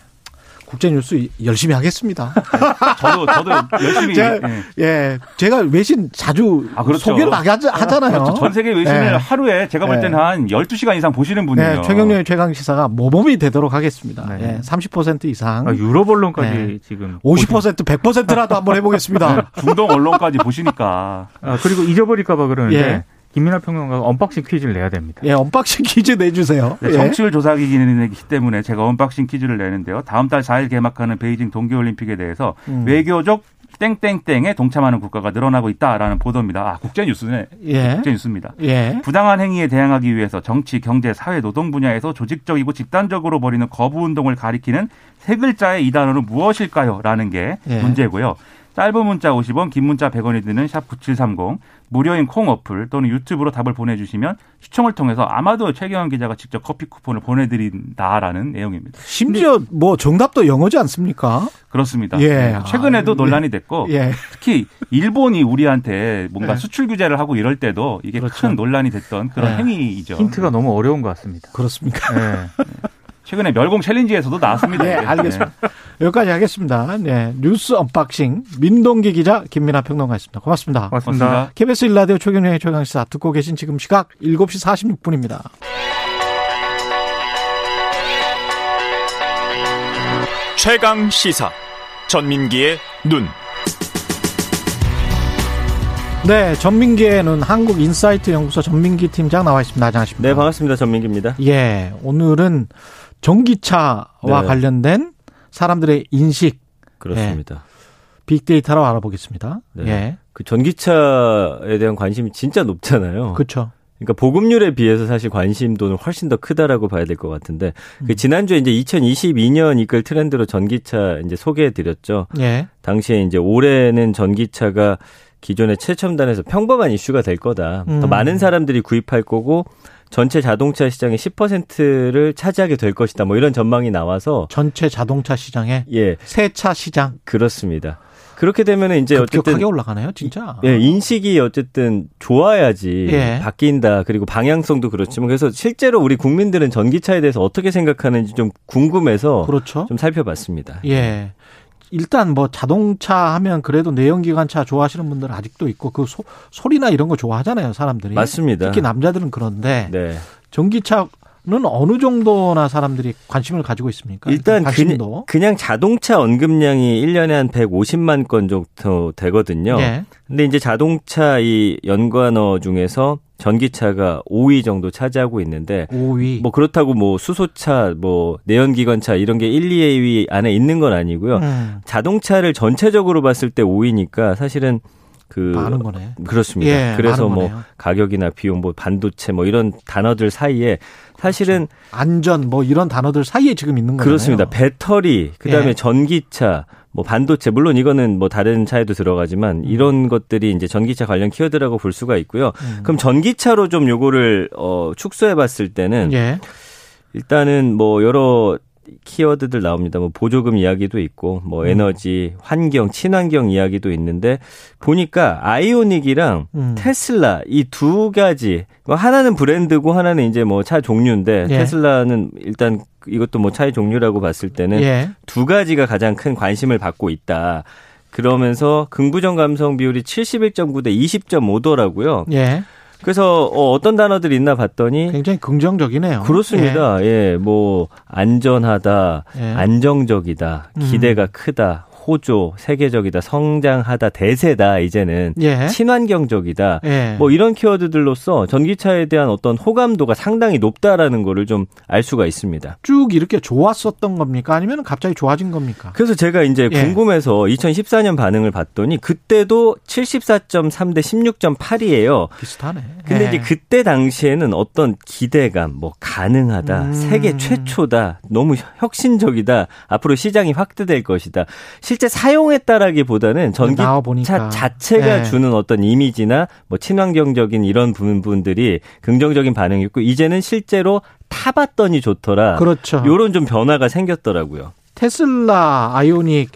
국제 뉴스 열심히 하겠습니다. 저도 저도 열심히 제가, 예. 예, 제가 외신 자주 아, 그렇죠. 소개를 하게 하자- 하잖아요. 그렇죠. 전 세계 외신을 예. 하루에 제가 볼 예. 때는 한 12시간 이상 보시는 분이에요. 네, 최경련의 최강 시사가 모범이 되도록 하겠습니다. 네. 예, 30% 이상, 아, 유럽 언론까지 네. 지금 50% 100%라도 한번 해 보겠습니다. 중동 언론까지 보시니까 아, 그리고 잊어버릴까 봐 그러는데 예. 김민하 평론가가 unboxing 퀴즈를 내야 됩니다. 예, unboxing 퀴즈 내주세요. 네, 예. 정치율 조사기이기 때문에 제가 unboxing 퀴즈를 내는데요. 다음 달 4일 개막하는 베이징 동계올림픽에 대해서 음. 외교적 땡땡땡에 동참하는 국가가 늘어나고 있다라는 보도입니다. 아, 국제 뉴스네. 예. 국제 뉴스입니다. 예. 부당한 행위에 대항하기 위해서 정치, 경제, 사회, 노동 분야에서 조직적이고 집단적으로 벌이는 거부 운동을 가리키는 세 글자의 이 단어는 무엇일까요? 라는 게 예. 문제고요. 짧은 문자 50원, 긴 문자 100원이 드는 샵 9730, 무료인 콩 어플 또는 유튜브로 답을 보내주시면 시청을 통해서 아마도 최경환 기자가 직접 커피 쿠폰을 보내드린다라는 내용입니다. 심지어 뭐 정답도 영어지 않습니까? 그렇습니다. 예. 네, 최근에도 아, 논란이 됐고 예. 특히 일본이 우리한테 뭔가 네. 수출 규제를 하고 이럴 때도 이게 그렇죠. 큰 논란이 됐던 그런 네. 행위이죠. 힌트가 너무 어려운 것 같습니다. 그렇습니까? 네. 최근에 멸공 챌린지에서도 나왔습니다. 네, 이게. 알겠습니다. 여기까지 하겠습니다. 네, 뉴스 unboxing 민동기 기자 김민하 평론가였습니다. 고맙습니다. 고맙습니다. 고맙습니다. KBS 1라디오 최경영의 최강시사 듣고 계신 지금 시각 7시 46분입니다. 최강 시사 전민기의 눈. 네, 전민기의 눈 한국 인사이트 연구소 전민기 팀장 나와 있습니다. 안녕하십니까? 네, 반갑습니다. 전민기입니다. 예, 오늘은 전기차와 네. 관련된 사람들의 인식, 그렇습니다. 빅데이터로 알아보겠습니다. 네. 예, 그 전기차에 대한 관심이 진짜 높잖아요. 그, 그렇죠. 러니까 보급률에 비해서 사실 관심도는 훨씬 더 크다라고 봐야 될 것 같은데 음. 그 지난주에 이제 2022년 이끌 트렌드로 전기차 이제 소개해 드렸죠. 예, 당시에 이제 올해는 전기차가 기존의 최첨단에서 평범한 이슈가 될 거다. 음. 더 많은 사람들이 구입할 거고 전체 자동차 시장의 10%를 차지하게 될 것이다. 뭐 이런 전망이 나와서 전체 자동차 시장에 예, 세차 시장 그렇습니다. 그렇게 되면은 이제 급격하게 어쨌든 올라가네요, 진짜. 예, 인식이 어쨌든 좋아야지 예. 바뀐다. 그리고 방향성도 그렇지만 그래서 실제로 우리 국민들은 전기차에 대해서 어떻게 생각하는지 좀 궁금해서 그렇죠. 좀 살펴봤습니다. 예. 일단 뭐 자동차 하면 그래도 내연기관차 좋아하시는 분들은 아직도 있고 그 소, 소리나 이런 거 좋아하잖아요, 사람들이. 맞습니다. 특히 남자들은 그런데 네. 전기차 는 어느 정도나 사람들이 관심을 가지고 있습니까? 일단 관심도. 그냥, 그냥 자동차 언급량이 1년에 한 150만 건 정도 되거든요. 예. 근데 이제 자동차 이 연관어 중에서 전기차가 5위 정도 차지하고 있는데 5위. 뭐 그렇다고 뭐 수소차, 뭐 내연기관차 이런 게 1, 2위 안에 있는 건 아니고요. 음, 자동차를 전체적으로 봤을 때 5위니까 사실은 그 많은 거네. 그렇습니다. 예, 그래서 뭐 거네요. 가격이나 비용, 뭐 반도체 뭐 이런 단어들 사이에 사실은 안전 뭐 이런 단어들 사이에 지금 있는 거예요. 그렇습니다. 배터리, 그다음에 예. 전기차, 뭐 반도체 물론 이거는 뭐 다른 차에도 들어가지만 이런 것들이 이제 전기차 관련 키워드라고 볼 수가 있고요. 음. 그럼 전기차로 좀 요거를 어 축소해 봤을 때는 예. 일단은 뭐 여러 키워드들 나옵니다. 뭐 보조금 이야기도 있고 뭐 에너지, 환경, 친환경 이야기도 있는데 보니까 아이오닉이랑 음. 테슬라 이 두 가지 뭐 하나는 브랜드고 하나는 이제 뭐 차 종류인데 예. 테슬라는 일단 이것도 뭐 차의 종류라고 봤을 때는 예. 두 가지가 가장 큰 관심을 받고 있다. 그러면서 긍부정 감성 비율이 71.9 대 20.5더라고요. 예. 그래서 어, 어떤 단어들이 있나 봤더니 굉장히 긍정적이네요. 그렇습니다. 예, 뭐 안전하다, 예. 안정적이다, 음. 기대가 크다, 호조, 세계적이다, 성장하다, 대세다, 이제는 예. 친환경적이다. 예. 뭐 이런 키워드들로서 전기차에 대한 어떤 호감도가 상당히 높다라는 거를 좀 알 수가 있습니다. 쭉 이렇게 좋았었던 겁니까? 아니면 갑자기 좋아진 겁니까? 그래서 제가 이제 예. 궁금해서 2014년 반응을 봤더니 그때도 74.3 대 16.8이에요. 비슷하네. 근데 예. 이제 그때 당시에는 어떤 기대감, 뭐 가능하다, 음. 세계 최초다, 너무 혁신적이다, 앞으로 시장이 확대될 것이다. 실제 사용했다라기보다는 전기차. 자체가 네. 주는 어떤 이미지나 뭐 친환경적인 이런 부분들이 긍정적인 반응이 있고 이제는 실제로 타봤더니 좋더라. 그렇죠. 요런 좀 변화가 생겼더라고요. 테슬라 아이오닉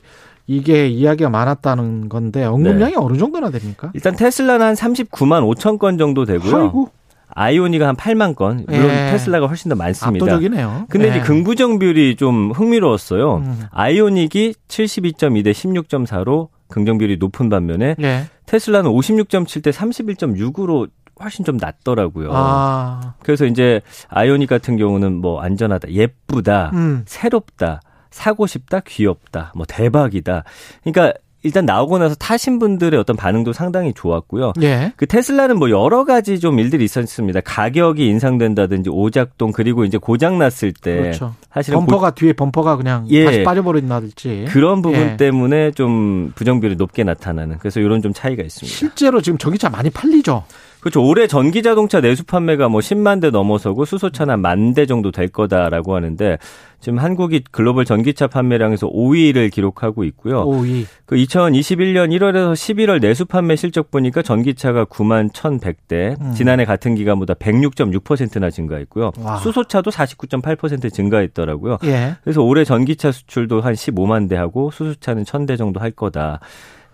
이게 이야기가 많았다는 건데 언급량이 네. 어느 정도나 됩니까? 일단 테슬라는 한 39만 5천 건 정도 되고요. 아이고 아이오닉은 한 8만 건. 물론 예. 테슬라가 훨씬 더 많습니다. 압도적이네요. 근데 예. 이제 긍부정 비율이 좀 흥미로웠어요. 음. 아이오닉이 72.2 대 16.4로 긍정 비율이 높은 반면에 예. 테슬라는 56.7 대 31.6으로 훨씬 좀 낮더라고요. 아, 그래서 이제 아이오닉 같은 경우는 뭐 안전하다, 예쁘다, 음. 새롭다, 사고 싶다, 귀엽다, 뭐 대박이다. 그러니까 일단 나오고 나서 타신 분들의 어떤 반응도 상당히 좋았고요. 예. 그 테슬라는 뭐 여러 가지 좀 일들이 있었습니다. 가격이 인상된다든지 오작동 그리고 이제 고장 났을 때 그렇죠. 사실은 고- 범퍼가 뒤에 범퍼가 그냥 예. 다시 빠져버린다든지. 그런 부분 예. 때문에 좀 부정비율이 높게 나타나는 그래서 이런 좀 차이가 있습니다. 실제로 지금 전기차 많이 팔리죠. 그렇죠. 올해 전기 자동차 내수 판매가 뭐 10만 대 넘어서고 수소차는 만대 정도 될 거다라고 하는데 지금 한국이 글로벌 전기차 판매량에서 5위를 기록하고 있고요. 5위. 그 2021년 1월에서 11월 내수 판매 실적 보니까 전기차가 9만 1,100대, 음. 지난해 같은 기간보다 106.6%나 증가했고요. 와. 수소차도 49.8% 증가했더라고요. 예. 그래서 올해 전기차 수출도 한 15만 대 하고 수소차는 1,000대 정도 할 거다.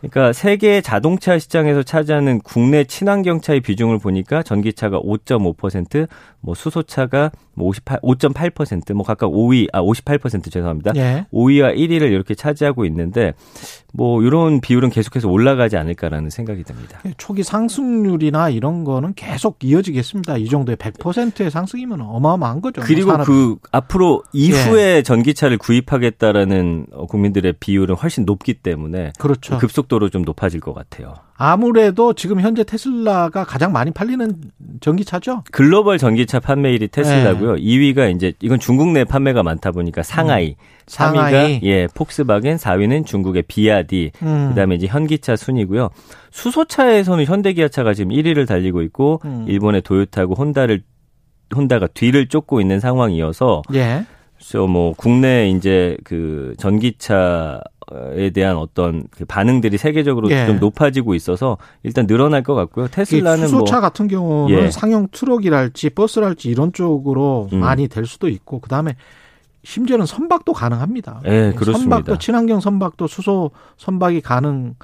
그러니까 세계 자동차 시장에서 차지하는 국내 친환경 차의 비중을 보니까 전기차가 5.5%, 뭐 수소차가 뭐 58, 5.8%, 뭐 각각 5위, 아 58% 죄송합니다. 예. 5위와 1위를 이렇게 차지하고 있는데 뭐 이런 비율은 계속해서 올라가지 않을까라는 생각이 듭니다. 초기 상승률이나 이런 거는 계속 이어지겠습니다. 이 정도의 100%의 상승이면 어마어마한 거죠. 그리고 산업이. 그 앞으로 이후에 전기차를 구입하겠다라는 어, 국민들의 비율은 훨씬 높기 때문에 그렇죠. 급속도로 좀 높아질 것 같아요. 아무래도 지금 현재 테슬라가 가장 많이 팔리는 전기차죠. 글로벌 전기차 판매일이 테슬라고요. 2위가 이제 이건 중국 내 판매가 많다 보니까 상하이, 상하이. 3위가 예 폭스바겐, 4위는 중국의 비아디, 음. 그다음에 이제 현기차 순이고요. 수소차에서는 현대기아차가 지금 1위를 달리고 있고 음. 일본의 도요타하고 혼다를 혼다가 뒤를 쫓고 있는 상황이어서 예. 그래서 뭐 국내 이제 그 전기차 에 대한 어떤 그 반응들이 세계적으로 예. 좀 높아지고 있어서 일단 늘어날 것 같고요. 테슬라는 수소차 뭐 같은 경우는 예. 상용 트럭이랄지 버스랄지 이런 쪽으로 음. 많이 될 수도 있고 그다음에 심지어는 선박도 가능합니다. 예, 그렇습니다. 선박도 친환경 선박도 수소 선박이 가능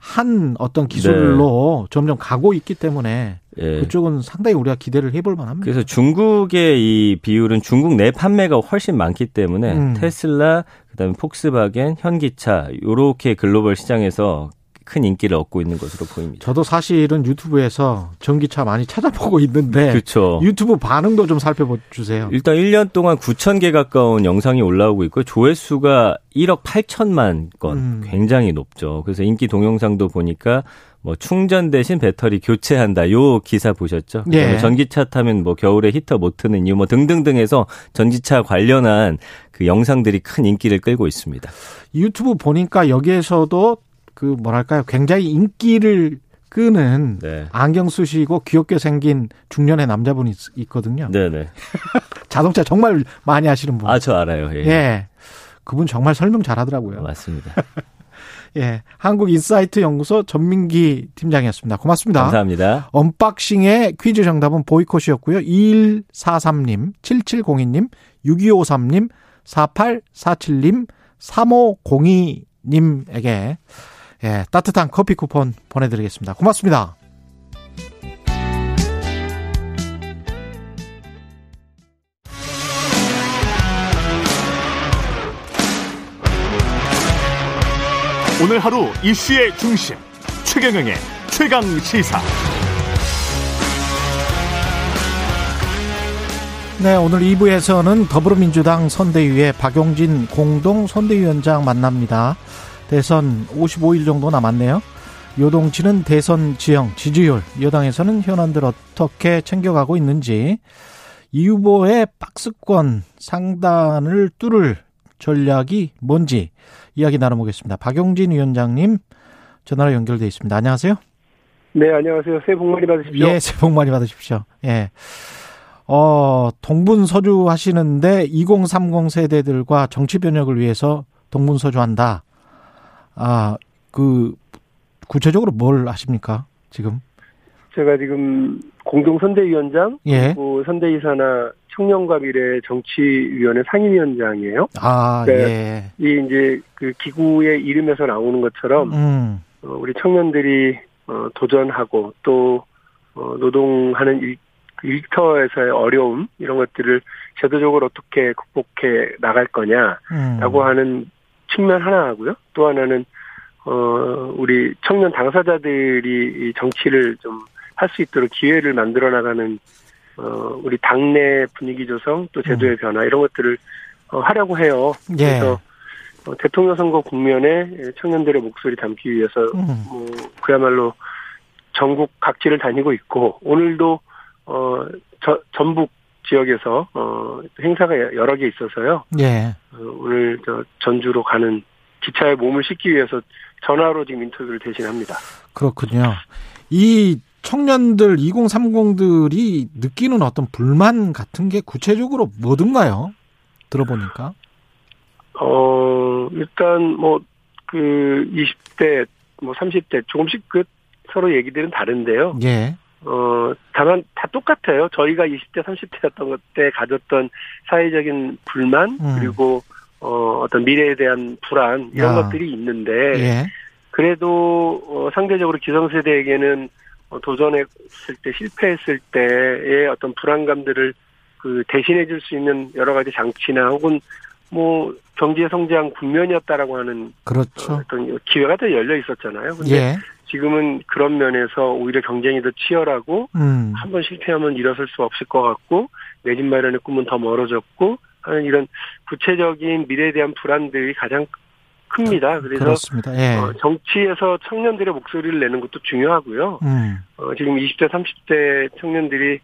한 어떤 기술로 점점 가고 있기 때문에 예. 그쪽은 상당히 우리가 기대를 해볼 만합니다. 그래서 중국의 이 비율은 중국 내 판매가 훨씬 많기 때문에 음. 테슬라, 그다음에 폭스바겐, 현기차 요렇게 글로벌 시장에서 큰 인기를 얻고 있는 것으로 보입니다. 저도 사실은 유튜브에서 전기차 많이 찾아보고 있는데 그렇죠. 유튜브 반응도 좀 살펴주세요. 일단 1년 동안 9천 개 가까운 영상이 올라오고 있고 조회수가 1억 8천만 건 음. 굉장히 높죠. 그래서 인기 동영상도 보니까 뭐 충전 대신 배터리 교체한다. 요 기사 보셨죠? 예. 전기차 타면 뭐 겨울에 히터 못 트는 이유 뭐 등등등해서 전기차 관련한 그 영상들이 큰 인기를 끌고 있습니다. 유튜브 보니까 여기에서도 그 뭐랄까요 굉장히 인기를 끄는 네. 안경 쓰시고 귀엽게 생긴 중년의 남자분이 있- 있거든요. 네네. 자동차 정말 많이 하시는 분. 아, 저 알아요. 예. 예. 그분 정말 설명 잘하더라고요. 맞습니다. 예. 한국 인사이트 연구소 전민기 팀장이었습니다. 고맙습니다. 감사합니다. unboxing의 퀴즈 정답은 보이콧이었고요. 2143님, 7702님, 6253님, 4847님, 3502님에게 예, 따뜻한 커피 쿠폰 보내드리겠습니다. 고맙습니다. 오늘 하루 이슈의 중심 최경영의 최강 시사. 네, 오늘 2부에서는 더불어민주당 선대위의 박용진 공동 선대위원장 만납니다. 대선 55일 정도 남았네요. 요동치는 대선 지형, 지지율, 여당에서는 현안들 어떻게 챙겨가고 있는지, 이 후보의 박스권 상단을 뚫을 전략이 뭔지 이야기 나눠보겠습니다. 박용진 위원장님 전화로 연결돼 있습니다. 안녕하세요. 네, 안녕하세요. 새해 복 많이 받으십시오. 예, 새해 복 많이 받으십시오. 예. 어, 동분서주 하시는데 2030 세대들과 정치 변혁을 위해서 동분서주 한다. 아, 그, 구체적으로 뭘 하십니까? 지금? 제가 지금 공동선대위원장 예. 그리고 선대이사나 청년과 미래 정치위원회 상임위원장이에요. 아, 네. 예. 이 이제 그 기구의 이름에서 나오는 것처럼 음, 어, 우리 청년들이 어, 도전하고 또 어, 노동하는 일, 그 일터에서의 어려움 이런 것들을 제도적으로 어떻게 극복해 나갈 거냐라고 음. 하는 측면 하나 하고요. 또 하나는 어 우리 청년 당사자들이 이 정치를 좀 할 수 있도록 기회를 만들어 나가는 어 우리 당내 분위기 조성 또 제도의 변화 이런 것들을 어, 하려고 해요. 음. 예. 그래서 어, 대통령 선거 국면에 청년들의 목소리 담기 위해서 음. 뭐 그야말로 전국 각지를 다니고 있고 오늘도 어 저, 전북 지역에서 어 행사가 여러 개 있어서요. 예. 어, 오늘 저 전주로 가는 기차에 몸을 싣기 위해서 전화로 지금 인터뷰를 대신합니다. 그렇군요. 이 청년들 2030들이 느끼는 어떤 불만 같은 게 구체적으로 뭐든가요? 들어보니까. 어 일단 뭐 그 20대 뭐 30대 조금씩 그 서로 얘기들은 다른데요. 예. 어 다만 다 똑같아요. 저희가 20대 30대였던 것때 가졌던 사회적인 불만 음. 그리고 어 어떤 미래에 대한 불안 이런 야. 것들이 있는데 예. 그래도 어, 상대적으로 기성세대에게는 어, 도전했을 때 실패했을 때의 어떤 불안감들을 그 대신해 줄 수 있는 여러 가지 장치나 혹은 뭐 경제 성장 국면이었다라고 하는 그렇죠. 어떤 기회가 더 열려 있었잖아요. 근데 예. 지금은 그런 면에서 오히려 경쟁이 더 치열하고 음. 한번 실패하면 일어설 수 없을 것 같고 내 집 마련의 꿈은 더 멀어졌고 하는 이런 구체적인 미래에 대한 불안들이 가장 큽니다. 그래서 그렇습니다. 예. 어, 정치에서 청년들의 목소리를 내는 것도 중요하고요. 음. 어, 지금 20대, 30대 청년들이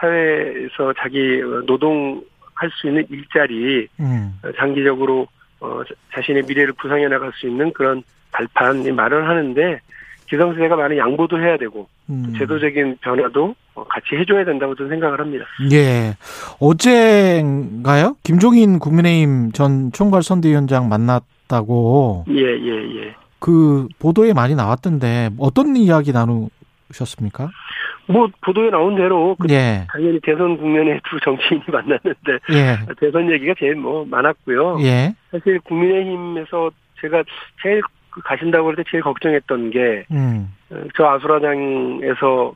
사회에서 자기 어, 노동할 수 있는 일자리, 음. 어, 장기적으로 어, 자- 자신의 미래를 구상해 나갈 수 있는 그런 발판이 마련하는데 기성세대가 많은 양보도 해야 되고 음. 제도적인 변화도 어, 같이 해줘야 된다고 저는 생각을 합니다. 예. 어제인가요? 김종인 국민의힘 전 총괄 선대위원장 만났다고 예, 예, 예. 그 보도에 많이 나왔던데 어떤 이야기 나누셨습니까? 뭐 보도에 나온 대로 그 예. 당연히 대선 국면에 두 정치인이 만났는데 예. 대선 얘기가 제일 뭐 많았고요. 예. 사실 국민의힘에서 제가 제일 그 가신다고 할 때 제일 걱정했던 게 음. 저 아수라장에서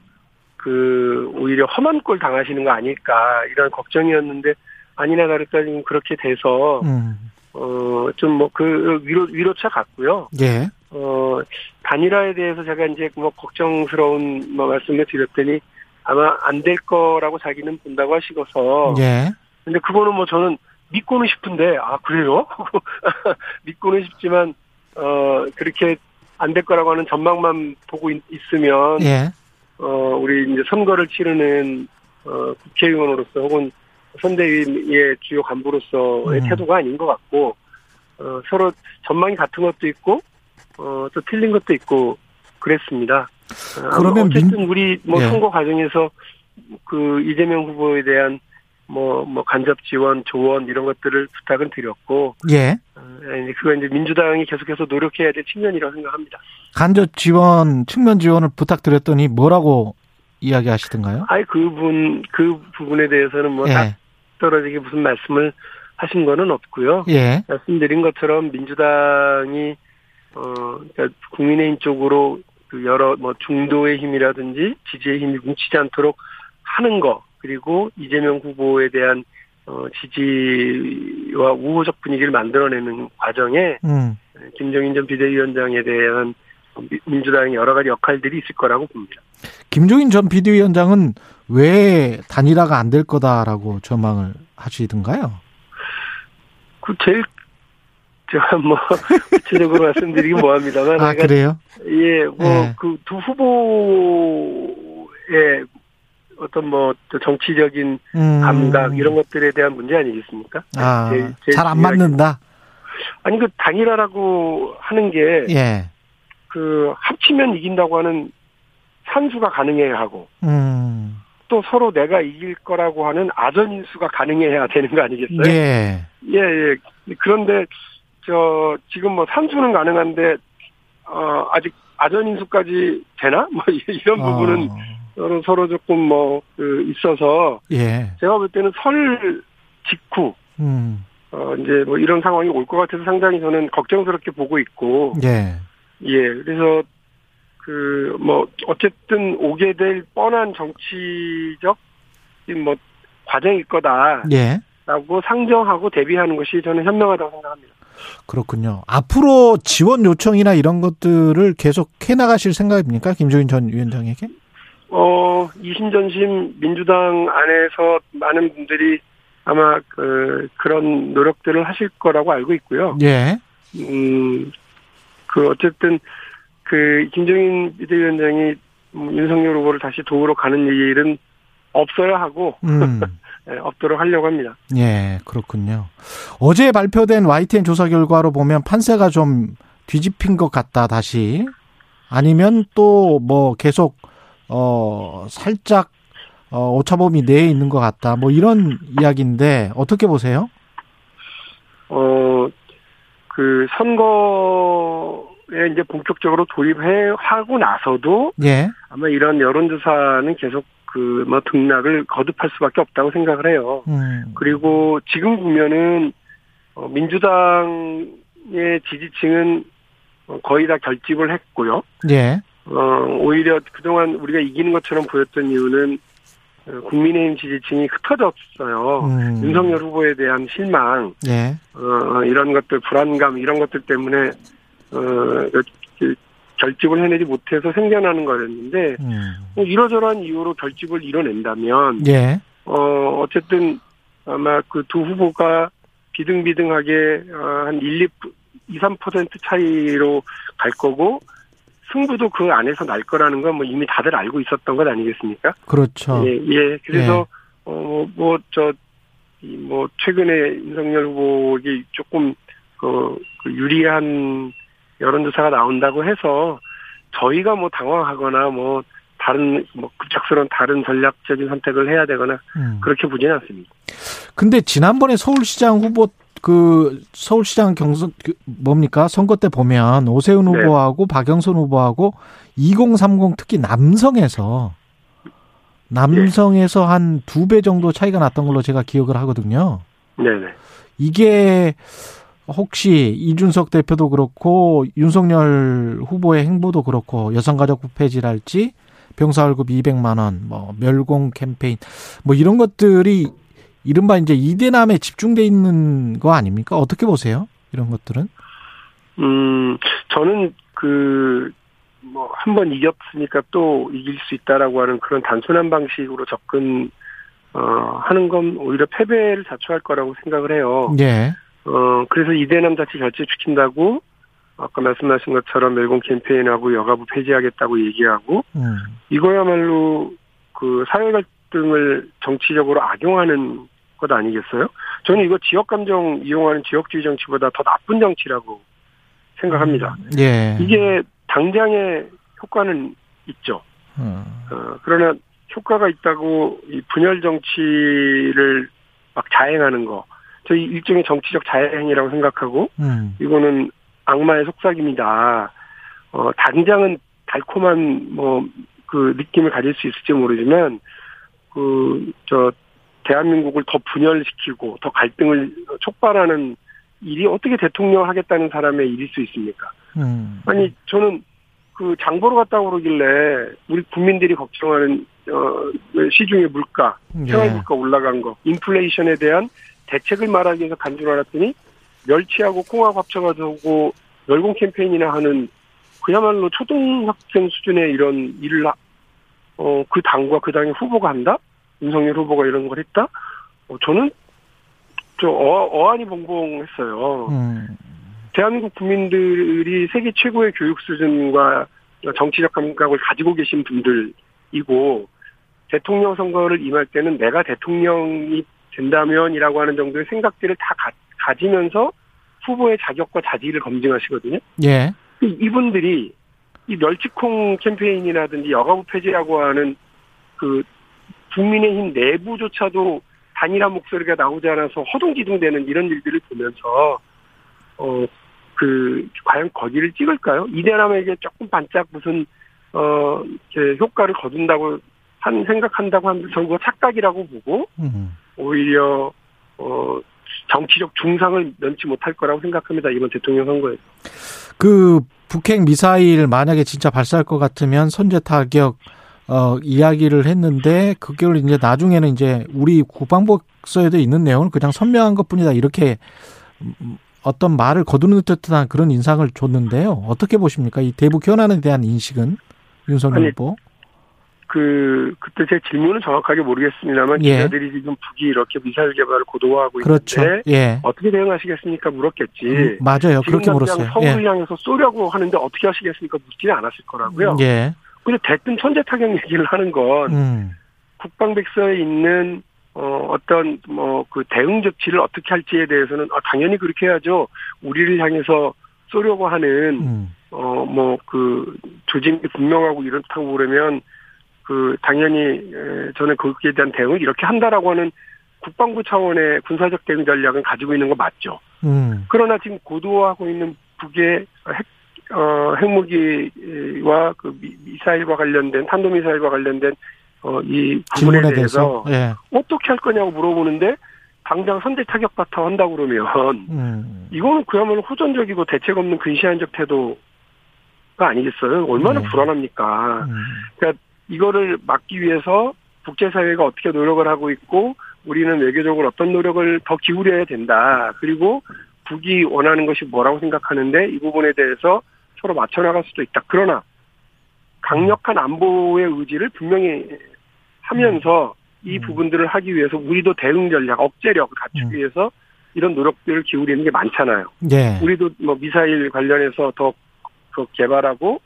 그 오히려 험한 꼴 당하시는 거 아닐까 이런 걱정이었는데 아니나 다를까 지금 그렇게 돼서 음. 어좀 뭐 그 위로 위로차 같고요. 예. 어 단일화에 대해서 제가 이제 뭐 걱정스러운 뭐 말씀을 드렸더니 아마 안 될 거라고 자기는 본다고 하시고서 예. 근데 그거는 뭐 저는 믿고는 싶은데 아 그래요? 믿고는 싶지만 어 그렇게 안 될 거라고 하는 전망만 보고 있, 으면 예. 어 우리 이제 선거를 치르는 어 국회의원으로서 혹은 선대위의 주요 간부로서의 음. 태도가 아닌 것 같고 어 서로 전망이 같은 것도 있고 어 또 틀린 것도 있고 그랬습니다. 어, 그러면 어쨌든 민- 우리 뭐 예. 선거 과정에서 그 이재명 후보에 대한 뭐, 뭐, 간접 지원, 조언, 이런 것들을 부탁은 드렸고, 예. 어, 이제 그거 이제 민주당이 계속해서 노력해야 될 측면이라고 생각합니다. 간접 지원, 측면 지원을 부탁드렸더니 뭐라고 이야기하시던가요? 아예 그분, 그 부분에 대해서는 뭐, 딱 예. 떨어지게 무슨 말씀을 하신 거는 없고요. 예. 말씀드린 것처럼 민주당이, 어, 그러니까 국민의힘 쪽으로 그 여러 뭐 중도의 힘이라든지 지지의 힘이 뭉치지 않도록 하는 거, 그리고 이재명 후보에 대한 어, 지지와 우호적 분위기를 만들어내는 과정에 음. 김종인 전 비대위원장에 대한 미- 민주당의 여러 가지 역할들이 있을 거라고 봅니다. 김종인 전 비대위원장은 왜 단일화가 안 될 거다라고 전망을 하시던가요? 그 제일 제가 뭐 구체적으로 말씀드리긴 뭐합니다만 아, 그래요? 예, 예. 뭐그두 후보의 어떤 뭐또 정치적인 음. 감각 이런 것들에 대한 문제 아니겠습니까? 아, 잘 안 맞는다? 아니 그 단일화라고 하는 게 예. 그 합치면 이긴다고 하는 산수가 가능해야 하고 음. 또 서로 내가 이길 거라고 하는 아전인수가 가능해야 되는 거 아니겠어요? 예. 예, 예. 그런데 저 지금 뭐 산수는 가능한데 어, 아직 아전 인수까지 되나? 뭐 이런 부분은 어, 서로, 서로 조금 뭐, 그, 있어서, 예. 제가 볼 때는 설 직후, 음. 어, 이제 뭐 이런 상황이 올 것 같아서 상당히 저는 걱정스럽게 보고 있고, 예. 예, 그래서, 그, 뭐, 어쨌든 오게 될 뻔한 정치적, 뭐, 과정일 거다라고 예. 상정하고 대비하는 것이 저는 현명하다고 생각합니다. 그렇군요. 앞으로 지원 요청이나 이런 것들을 계속 해 나가실 생각입니까? 김종인 전 위원장에게? 어, 이심전심 민주당 안에서 많은 분들이 아마 그, 그런 노력들을 하실 거라고 알고 있고요. 예. 음, 그, 어쨌든, 그, 김정인 비대위원장이 음, 윤석열 후보를 다시 도우러 가는 일은 없어야 하고, 음. 예, 없도록 하려고 합니다. 예, 그렇군요. 어제 발표된 YTN 조사 결과로 보면 판세가 좀 뒤집힌 것 같다, 다시. 아니면 또 뭐 계속, 어, 살짝, 어, 오차범위 내에 있는 것 같다. 뭐 이런 이야기인데, 어떻게 보세요? 어, 그, 선거에 이제 본격적으로 도입해, 하고 나서도 예. 아마 이런 여론조사는 계속 그, 뭐, 등락을 거듭할 수밖에 없다고 생각을 해요. 음. 그리고 지금 보면은 어, 민주당의 지지층은 어, 거의 다 결집을 했고요. 예. 어, 오히려 그동안 우리가 이기는 것처럼 보였던 이유는 어, 국민의힘 지지층이 흩어졌어요. 음. 윤석열 후보에 대한 실망, 예. 어, 이런 것들, 불안감, 이런 것들 때문에, 어, 그 결집을 해내지 못해서 생겨나는 거였는데, 음. 뭐 이러저러한 이유로 결집을 이뤄낸다면, 예. 어, 어쨌든 아마 그 두 후보가 비등비등하게 어, 한 1, 2, 2, 3% 차이로 갈 거고 승부도 그 안에서 날 거라는 건 뭐 이미 다들 알고 있었던 것 아니겠습니까? 그렇죠. 예, 예. 그래서 어, 뭐 저 뭐 최근에 윤석열 후보에게 조금 그, 그 유리한 여론조사가 나온다고 해서 저희가 뭐 당황하거나 뭐 다른 뭐 급작스러운 다른 전략적인 선택을 해야 되거나 음. 그렇게 보지는 않습니다. 근데 지난번에 서울시장 후보 그 서울시장 경선 그 뭡니까 선거 때 보면 오세훈 네. 후보하고 박영선 후보하고 2030 특히 남성에서 남성에서 한두 배 정도 차이가 났던 걸로 제가 기억을 하거든요. 네네. 이게 혹시 이준석 대표도 그렇고 윤석열 후보의 행보도 그렇고 여성가족부 폐지랄지 병사월급 200만 원, 뭐 멸공 캠페인 뭐 이런 것들이 이른바 이제 이대남에 집중돼 있는 거 아닙니까? 어떻게 보세요? 이런 것들은? 음, 저는 그, 뭐, 한 번 이겼으니까 또 이길 수 있다라고 하는 그런 단순한 방식으로 접근, 어, 하는 건 오히려 패배를 자초할 거라고 생각을 해요. 예. 어, 그래서 이대남 자치 결집시킨다고, 아까 말씀하신 것처럼 멸공 캠페인하고 여가부 폐지하겠다고 얘기하고, 음. 이거야말로 그 사회 갈등을 정치적으로 악용하는 것 아니겠어요? 저는 이거 지역 감정 이용하는 지역주의 정치보다 더 나쁜 정치라고 생각합니다. 예. 이게 당장의 효과는 있죠. 음. 어, 그러나 효과가 있다고 이 분열 정치를 막 자행하는 거, 저 일종의 정치적 자행이라고 생각하고 음. 이거는 악마의 속삭임이다. 어, 당장은 달콤한 뭐 그 느낌을 가질 수 있을지 모르지만 그 저 대한민국을 더 분열시키고 더 갈등을 촉발하는 일이 어떻게 대통령 하겠다는 사람의 일일 수 있습니까? 음. 아니 저는 그 장보러 갔다고 그러길래 우리 국민들이 걱정하는 어 시중의 물가, 예. 생활 물가 올라간 거, 인플레이션에 대한 대책을 말하기 위해서 간 줄 알았더니 멸치하고 콩하고 합쳐가지고 멸공 캠페인이나 하는 그야말로 초등학생 수준의 이런 일을 하- 어, 그 당과 그 당의 후보가 한다? 윤석열 후보가 이런 걸 했다? 어, 저는 저 어, 어안이 봉봉했어요. 음. 대한민국 국민들이 세계 최고의 교육 수준과 정치적 감각을 가지고 계신 분들이고 대통령 선거를 임할 때는 내가 대통령이 된다면이라고 하는 정도의 생각들을 다 가, 지면서 후보의 자격과 자질을 검증하시거든요. 예. 이- 이분들이 이 멸치콩 캠페인이라든지 여가부 폐지라고 하는 그 국민의힘 내부조차도 단일한 목소리가 나오지 않아서 허둥지둥되는 이런 일들을 보면서 어 그 과연 거기를 찍을까요? 이대남에게 조금 반짝 무슨 어 이제 효과를 거둔다고 한 생각한다고 하면 그거 착각이라고 보고 음. 오히려 어 정치적 중상을 면치 못할 거라고 생각합니다 이번 대통령 선거에. 그 북핵 미사일 만약에 진짜 발사할 것 같으면 선제 타격 어 이야기를 했는데 그걸 이제 나중에는 이제 우리 국방부서에도 있는 내용을 그냥 선명한 것뿐이다 이렇게 음, 어떤 말을 거두는 듯한 그런 인상을 줬는데요. 어떻게 보십니까? 이 대북 현안에 대한 인식은 윤석열 아니, 후보. 그 그때 제 질문은 정확하게 모르겠습니다만 예. 기자들이 지금 북이 이렇게 미사일 개발을 고도화하고 그렇죠. 있는데 예. 어떻게 대응하시겠습니까 물었겠지. 음, 맞아요. 그렇게 물었어요. 서울을 예. 향해서 쏘려고 하는데 어떻게 하시겠습니까 묻지는 않았을 거라고요. 예. 근데 대뜸 천재 타격 얘기를 하는 건 음. 국방백서에 있는 어, 어떤 뭐 그 대응 조치를 어떻게 할지에 대해서는 아, 당연히 그렇게 해야죠. 우리를 향해서 쏘려고 하는 음. 어 뭐 그 조짐이 분명하고 이렇다고 그러면 그 당연히 에, 저는 거기에 대한 대응을 이렇게 한다라고 하는 국방부 차원의 군사적 대응 전략은 가지고 있는 거 맞죠. 음. 그러나 지금 고도화하고 있는 북의 핵, 어, 핵무기와 그 미, 미사일과 관련된 탄도미사일과 관련된 어, 이 부분에 질문에 대해서 대해서. 예. 어떻게 할 거냐고 물어보는데 당장 선제 타격부터 한다고 그러면 음. 이거는 그야말로 호전적이고 대책 없는 근시안적 태도가 아니겠어요? 얼마나 네. 불안합니까? 음. 이거를 막기 위해서 국제사회가 어떻게 노력을 하고 있고 우리는 외교적으로 어떤 노력을 더 기울여야 된다. 그리고 북이 원하는 것이 뭐라고 생각하는데 이 부분에 대해서 서로 맞춰 나갈 수도 있다. 그러나 강력한 안보의 의지를 분명히 하면서 이 음. 부분들을 하기 위해서 우리도 대응 전략, 억제력을 갖추기 음. 위해서 이런 노력들을 기울이는 게 많잖아요. 예. 우리도 뭐 미사일 관련해서 더, 더 개발하고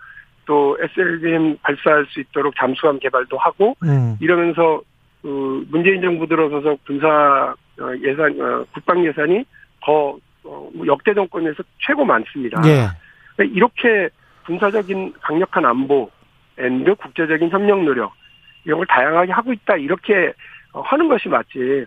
또 SLBM 발사할 수 있도록 잠수함 개발도 하고 음. 이러면서 그 문재인 정부 들어서서 군사 어, 예산 어, 국방 예산이 더 어, 역대 정권에서 최고 많습니다. 예. 그러니까 이렇게 군사적인 강력한 안보 and 국제적인 협력 노력 이런 걸 다양하게 하고 있다 이렇게 어, 하는 것이 맞지.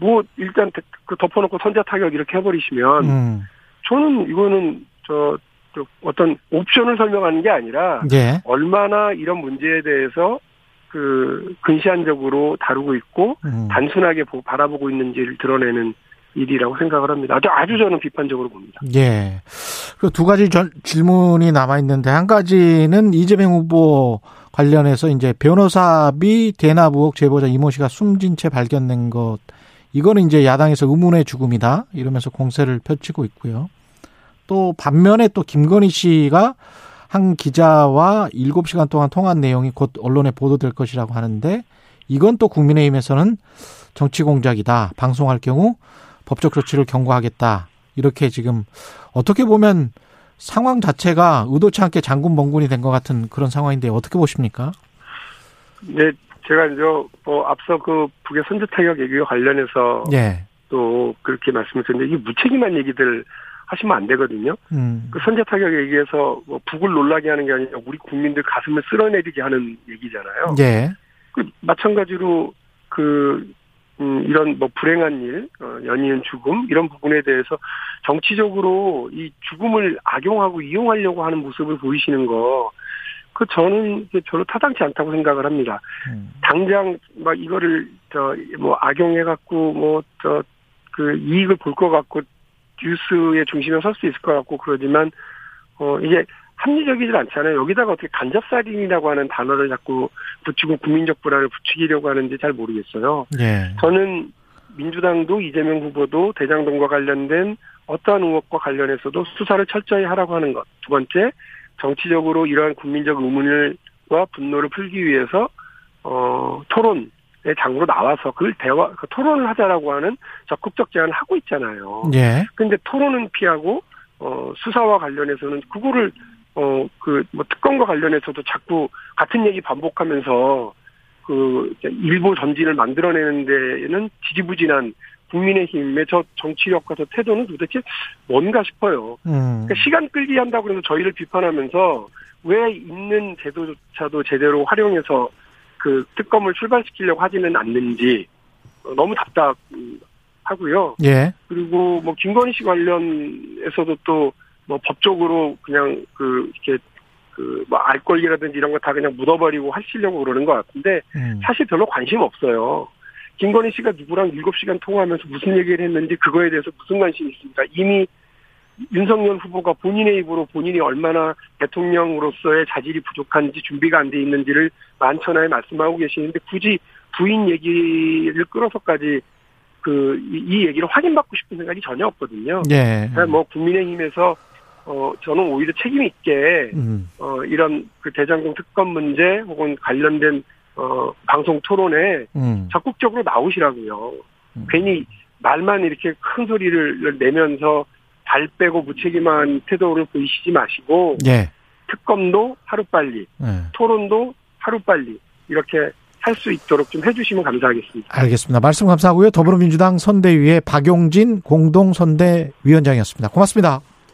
뭐 일단 대- 그 덮어놓고 선제 타격 이렇게 해버리시면 음. 저는 이거는 저, 저 어떤 옵션을 설명하는 게 아니라 예. 얼마나 이런 문제에 대해서 그 근시안적으로 다루고 있고 음. 단순하게 보- 바라보고 있는지를 드러내는 일이라고 생각을 합니다. 아주 아주 저는 비판적으로 봅니다. 예. 그두 가지 전- 질문이 남아 있는데 한 가지는 이재명 후보 관련해서 이제 변호사비 대납 의혹 제보자 이모 씨가 숨진 채 발견된 것 이거는 이제 야당에서 의문의 죽음이다 이러면서 공세를 펼치고 있고요. 또 반면에 또 김건희 씨가 한 기자와 7시간 동안 통한 내용이 곧 언론에 보도될 것이라고 하는데 이건 또 국민의힘에서는 정치 공작이다. 방송할 경우 법적 조치를 경고하겠다. 이렇게 지금 어떻게 보면 상황 자체가 의도치 않게 장군 멍군이 된 것 같은 그런 상황인데 어떻게 보십니까? 네, 제가 이제 뭐 앞서 그 북의 선제 타격 얘기와 관련해서 예. 또 그렇게 말씀을 드렸는데 이게 무책임한 얘기들 하시면 안 되거든요. 음. 그 선제 타격 얘기에서 뭐 북을 놀라게 하는 게 아니라 우리 국민들 가슴을 쓸어내리게 하는 얘기잖아요. 예. 그 마찬가지로 그 음, 이런 뭐 불행한 일, 어, 연이은 죽음 이런 부분에 대해서 정치적으로 이 죽음을 악용하고 이용하려고 하는 모습을 보이시는 거, 그 저는 별로 타당치 않다고 생각을 합니다. 음. 당장 막 이거를 저 뭐 악용해 갖고 뭐 저 그 이익을 볼 것 같고 뉴스의 중심에 설 수 있을 것 같고 그러지만 어 이게 합리적이질 않잖아요. 여기다가 어떻게 간접살인이라고 하는 단어를 자꾸 붙이고 국민적 불안을 부추기려고 하는지 잘 모르겠어요. 예. 저는 민주당도 이재명 후보도 대장동과 관련된 어떠한 의혹과 관련해서도 수사를 철저히 하라고 하는 것. 두 번째, 정치적으로 이러한 국민적 의문을과 분노를 풀기 위해서 어 토론의 장으로 나와서 그걸 대화 그 토론을 하자라고 하는 적극적 제안을 하고 있잖아요. 예. 근데 토론은 피하고 어 수사와 관련해서는 그거를 어 그 뭐 특검과 관련해서도 자꾸 같은 얘기 반복하면서 그 일부 전진을 만들어내는 데는 지지부진한 국민의힘의 저 정치력과 저 태도는 도대체 뭔가 싶어요. 음. 그러니까 시간 끌기 한다고 해서 저희를 비판하면서 왜 있는 제도조차도 제대로 활용해서 그 특검을 출발시키려고 하지는 않는지 어, 너무 답답하고요. 예. 그리고 뭐 김건희 씨 관련해서도 또 뭐 법적으로 그냥 그 이렇게 그뭐알 권리라든지 이런 거 다 그냥 묻어버리고 하시려고 그러는 것 같은데 음. 사실 별로 관심 없어요. 김건희 씨가 누구랑 7시간 통화하면서 무슨 얘기를 했는지 그거에 대해서 무슨 관심이 있습니까? 이미 윤석열 후보가 본인의 입으로 본인이 얼마나 대통령으로서의 자질이 부족한지 준비가 안 돼 있는지를 만천하에 말씀하고 계시는데 굳이 부인 얘기를 끌어서까지 그, 이, 이 얘기를 확인받고 싶은 생각이 전혀 없거든요. 예. 뭐 국민의힘에서 어, 저는 오히려 책임 있게 음. 어, 이런 그 대장동 특검 문제 혹은 관련된 어, 방송 토론에 음. 적극적으로 나오시라고요. 음. 괜히 말만 이렇게 큰 소리를 내면서 발 빼고 무책임한 태도를 보이시지 마시고 예. 특검도 하루빨리 예. 토론도 하루빨리 이렇게 할 수 있도록 좀 해주시면 감사하겠습니다. 알겠습니다. 말씀 감사하고요. 더불어민주당 선대위의 박용진 공동선대위원장이었습니다. 고맙습니다.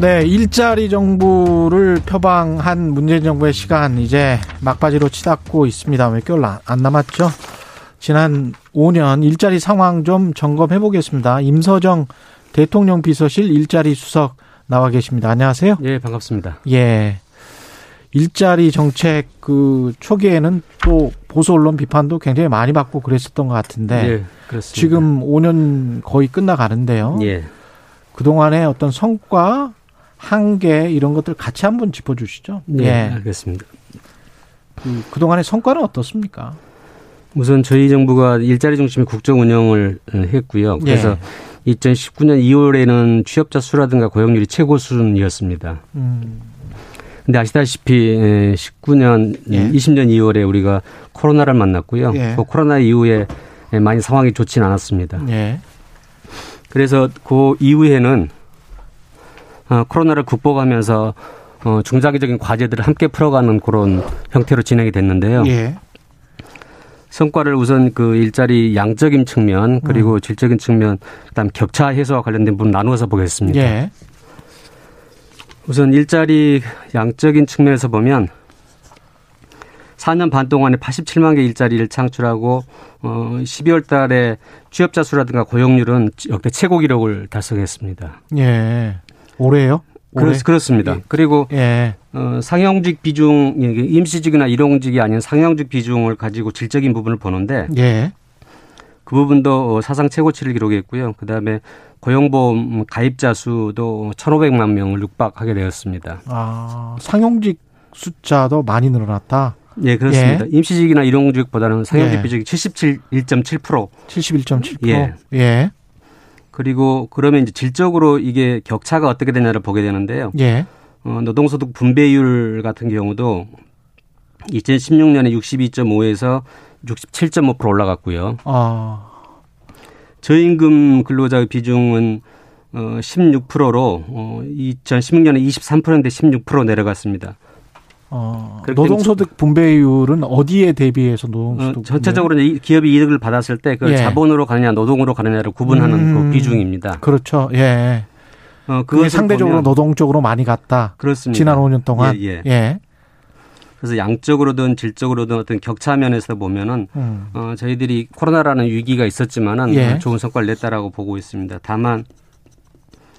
네, 일자리 정부를 표방한 문재인 정부의 시간 이제 막바지로 치닫고 있습니다. 몇 개월 안- 안 남았죠? 지난 5년 일자리 상황 좀 점검해 보겠습니다. 임서정 대통령 비서실 일자리 수석 나와 계십니다. 안녕하세요. 예, 반갑습니다. 예. 일자리 정책 그 초기에는 또 보수 언론 비판도 굉장히 많이 받고 그랬었던 것 같은데 예, 그렇습니다. 지금 5년 거의 끝나가는데요. 예. 그동안의 어떤 성과, 한계 이런 것들 같이 한번 짚어 주시죠. 예, 예. 알겠습니다. 그, 그동안의 성과는 어떻습니까? 우선 저희 정부가 일자리 중심의 국정 운영을 어, 했고요. 그래서 예. 2019년 2월에는 취업자 수라든가 고용률이 최고 수준이었습니다. 음, 근데 아시다시피 19년, 예. 20년 2월에 우리가 코로나를 만났고요. 예. 그 코로나 이후에 많이 상황이 좋지는 않았습니다. 예. 그래서 그 이후에는 어, 코로나를 극복하면서 어, 중장기적인 과제들을 함께 풀어가는 그런 형태로 진행이 됐는데요. 예. 성과를 우선 그 일자리 양적인 측면 그리고 질적인 측면 그다음 격차 해소와 관련된 부분 나누어서 보겠습니다. 예. 우선 일자리 양적인 측면에서 보면 4년 반 동안에 87만 개 일자리를 창출하고 어 12월 달에 취업자 수라든가 고용률은 역대 최고 기록을 달성했습니다. 예. 올해요? 올해? 그렇, 그렇습니다. 그리고 예. 어, 상영직 비중, 임시직이나 일용직이 아닌 상영직 비중을 가지고 질적인 부분을 보는데 예. 그 부분도 어, 사상 최고치를 기록했고요. 그 다음에 고용보험 가입자 수도 1,500만 명을 육박하게 되었습니다. 아, 상용직 숫자도 많이 늘어났다. 예, 그렇습니다. 임시직이나 일용직보다는 상영직 예. 비중이 77, 1.7%. 71.7%. 예. 예. 그리고 그러면 이제 질적으로 이게 격차가 어떻게 되냐를 보게 되는데요. 예. 어, 노동소득 분배율 같은 경우도 2016년에 62.5에서 67.5% 올라갔고요. 아, 저임금 근로자의 비중은 어 16%로 어 2016년에 23%인데 16% 내려갔습니다. 어, 노동소득 분배율은 어디에 대비해서 어, 노동소득 전체적으로 이제 이 기업이 이득을 받았을 때 그걸 예. 자본으로 가느냐 노동으로 가느냐를 구분하는 음. 그 비중입니다. 그렇죠. 예. 어 그게 상대적으로 노동 쪽으로 많이 갔다. 그렇습니다. 지난 5년 동안. 예, 예. 예. 그래서 양적으로든 질적으로든 어떤 격차 면에서 보면은 음. 어 저희들이 코로나라는 위기가 있었지만은 예. 좋은 성과를 냈다라고 보고 있습니다. 다만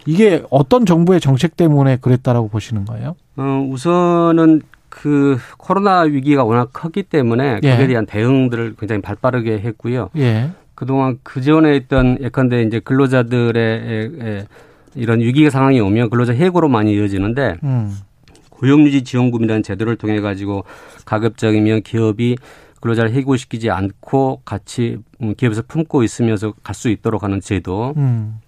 이게 어떤 정부의 정책 때문에 그랬다라고 보시는 거예요? 어, 우선은 그 코로나 위기가 워낙 컸기 때문에 예. 거기에 대한 대응들을 굉장히 발빠르게 했고요. 예. 그동안 그 전에 있던 예컨대 이제 근로자들의 이런 위기 상황이 오면 근로자 해고로 많이 이어지는데 음. 고용유지 지원금이라는 제도를 통해 가지고 가급적이면 기업이 근로자를 해고시키지 않고 같이 음, 기업에서 품고 있으면서 갈 수 있도록 하는 제도. 음.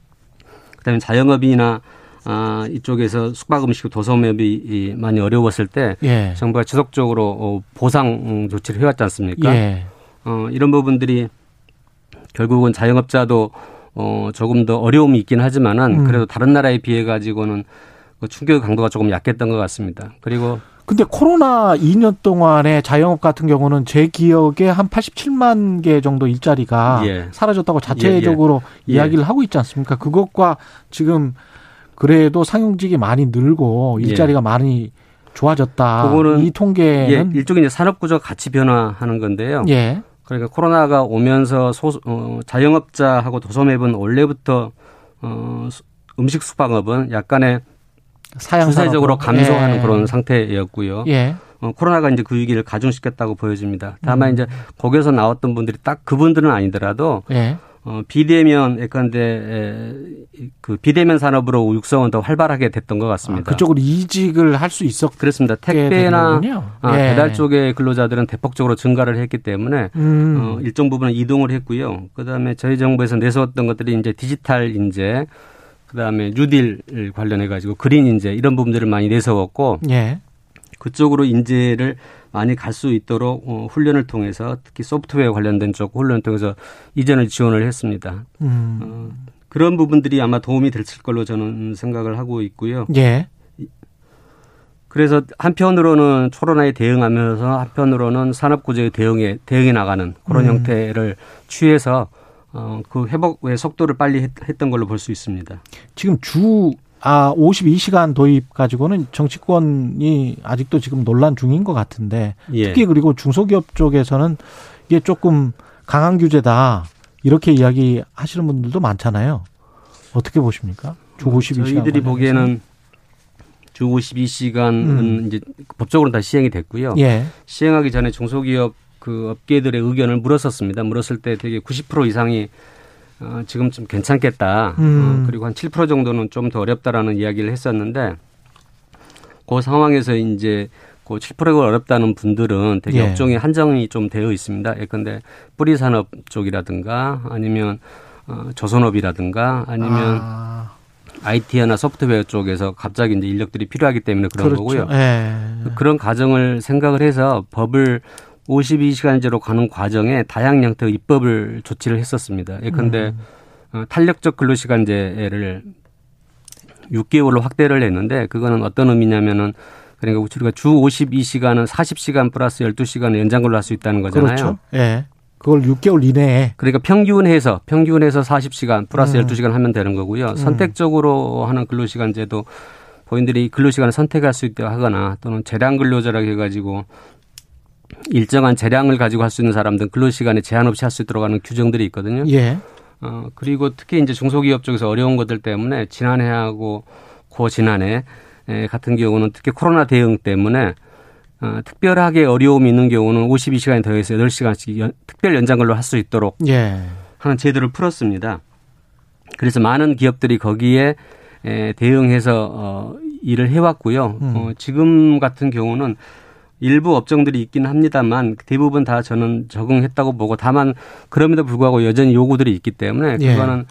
그다음에 자영업이나 아, 이쪽에서 숙박 음식 도소매업이 이 많이 어려웠을 때 예. 정부가 지속적으로 어, 보상 음, 조치를 해왔지 않습니까? 예. 어, 이런 부분들이 결국은 자영업자도 어, 조금 더 어려움이 있긴 하지만은 음. 그래도 다른 나라에 비해 가지고는 그 충격 강도가 조금 약했던 것 같습니다. 그리고 근데 코로나 2년 동안에 자영업 같은 경우는 제 기억에 한 87만 개 정도 일자리가 예. 사라졌다고 자체적으로 예, 예. 이야기를 하고 있지 않습니까? 그것과 지금 그래도 상용직이 많이 늘고 일자리가 많이 좋아졌다. 그거는 이 통계는 예, 일종의 이제 산업 구조가 같이 변화하는 건데요. 예. 그러니까 코로나가 오면서 소, 어, 자영업자하고 도소매업은 원래부터 어, 수- 음식 숙박업은 약간의 사양 추세적으로 산업으로. 감소하는 예. 그런 상태였고요. 예. 어, 코로나가 이제 그 위기를 가중시켰다고 보여집니다. 음. 다만 이제 거기서 나왔던 분들이 딱 그분들은 아니더라도 예. 어, 비대면 예컨대 에, 그 비대면 산업으로 육성은 더 활발하게 됐던 것 아, 같습니다. 그쪽으로 이직을 할 수 있었 그렇습니다. 택배나. 아, 예. 배달 쪽의 근로자들은 대폭적으로 증가를 했기 때문에 음. 어, 일정 부분은 이동을 했고요. 그다음에 저희 정부에서 내세웠던 것들이 이제 디지털 인재, 그다음에 뉴딜 관련해 가지고 그린 인재 이런 부분들을 많이 내세웠고 예. 그쪽으로 인재를 많이 갈 수 있도록 어, 훈련을 통해서 특히 소프트웨어 관련된 쪽 훈련을 통해서 이전을 지원을 했습니다. 음. 어, 그런 부분들이 아마 도움이 될 걸로 저는 생각을 하고 있고요. 예. 그래서 한편으로는 코로나에 대응하면서 한편으로는 산업 구조에 대응해 대응해 나가는 그런 음. 형태를 취해서 어, 그 회복의 속도를 빨리 했, 했던 걸로 볼 수 있습니다. 지금 주, 아, 52시간 도입 가지고는 정치권이 아직도 지금 논란 중인 것 같은데 예. 특히 그리고 중소기업 쪽에서는 이게 조금 강한 규제다 이렇게 이야기 하시는 분들도 많잖아요. 어떻게 보십니까? 주 52시간. 저희들이 보기에는 주 52시간은 음. 이제 법적으로 다 시행이 됐고요. 예. 시행하기 전에 중소기업 그 업계들의 의견을 물었었습니다. 물었을 때 되게 90% 이상이 어, 지금 좀 괜찮겠다. 음. 어, 그리고 한 7% 정도는 좀 더 어렵다라는 이야기를 했었는데 그 상황에서 이제 그 7%가 어렵다는 분들은 되게 예. 업종이 한정이 좀 되어 있습니다. 예컨대 뿌리 산업 쪽이라든가 아니면 어, 조선업이라든가 아니면 아, IT나 소프트웨어 쪽에서 갑자기 이제 인력들이 필요하기 때문에 그런 그렇죠. 거고요. 예. 그런 과정을 생각을 해서 법을 52시간제로 가는 과정에 다양한 형태의 입법을 조치를 했었습니다. 예컨대 음. 어, 탄력적 근로시간제를 6개월로 확대를 했는데 그거는 어떤 의미냐면은 그러니까 우리가 주 52시간은 40시간 플러스 12시간 연장 근로할 수 있다는 거잖아요. 그렇죠. 예. 그걸 6개월 이내에 그러니까 평균해서 평균해서 40시간 플러스 음. 12시간 하면 되는 거고요. 선택적으로 하는 근로시간제도 본인들이 근로시간을 선택할 수 있도록 하거나 또는 재량 근로자라고 해가지고 일정한 재량을 가지고 할 수 있는 사람들은 근로 시간에 제한 없이 할 수 있도록 하는 규정들이 있거든요. 예. 어, 그리고 특히 이제 중소기업 쪽에서 어려운 것들 때문에 지난해하고 고 지난해 에, 같은 경우는 특히 코로나 대응 때문에 어, 특별하게 어려움이 있는 경우는 52시간이 더해서 8시간씩 연, 특별 연장 근로 할 수 있도록 예. 하는 제도를 풀었습니다. 그래서 많은 기업들이 거기에 에, 대응해서 어, 일을 해왔고요. 음. 어, 지금 같은 경우는 일부 업종들이 있긴 합니다만 대부분 다 저는 적응했다고 보고 다만 그럼에도 불구하고 여전히 요구들이 있기 때문에 예. 그거는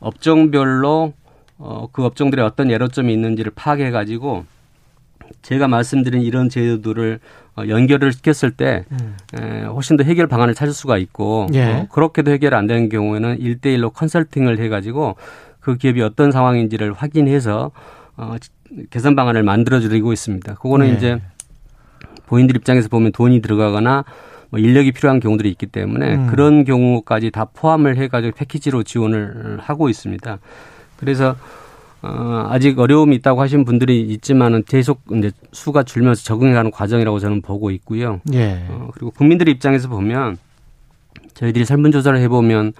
업종별로 어, 그 업종들의 어떤 예로점이 있는지를 파악해 가지고 제가 말씀드린 이런 제도들을 어, 연결을 시켰을 때 에, 훨씬 더 해결 방안을 찾을 수가 있고 음. 예. 어, 그렇게도 해결 안 되는 경우에는 일대일로 컨설팅을 해 가지고 그 기업이 어떤 상황인지를 확인해서 어, 개선 방안을 만들어 드리고 있습니다. 그거는 예. 이제 본인들 입장에서 보면 돈이 들어가거나 뭐 인력이 필요한 경우들이 있기 때문에 음. 그런 경우까지 다 포함을 해가지고 패키지로 지원을 하고 있습니다. 그래서 어, 아직 어려움이 있다고 하신 분들이 있지만은 계속 이제 수가 줄면서 적응해가는 과정이라고 저는 보고 있고요. 예. 어, 그리고 국민들 입장에서 보면 저희들이 설문조사를 해보면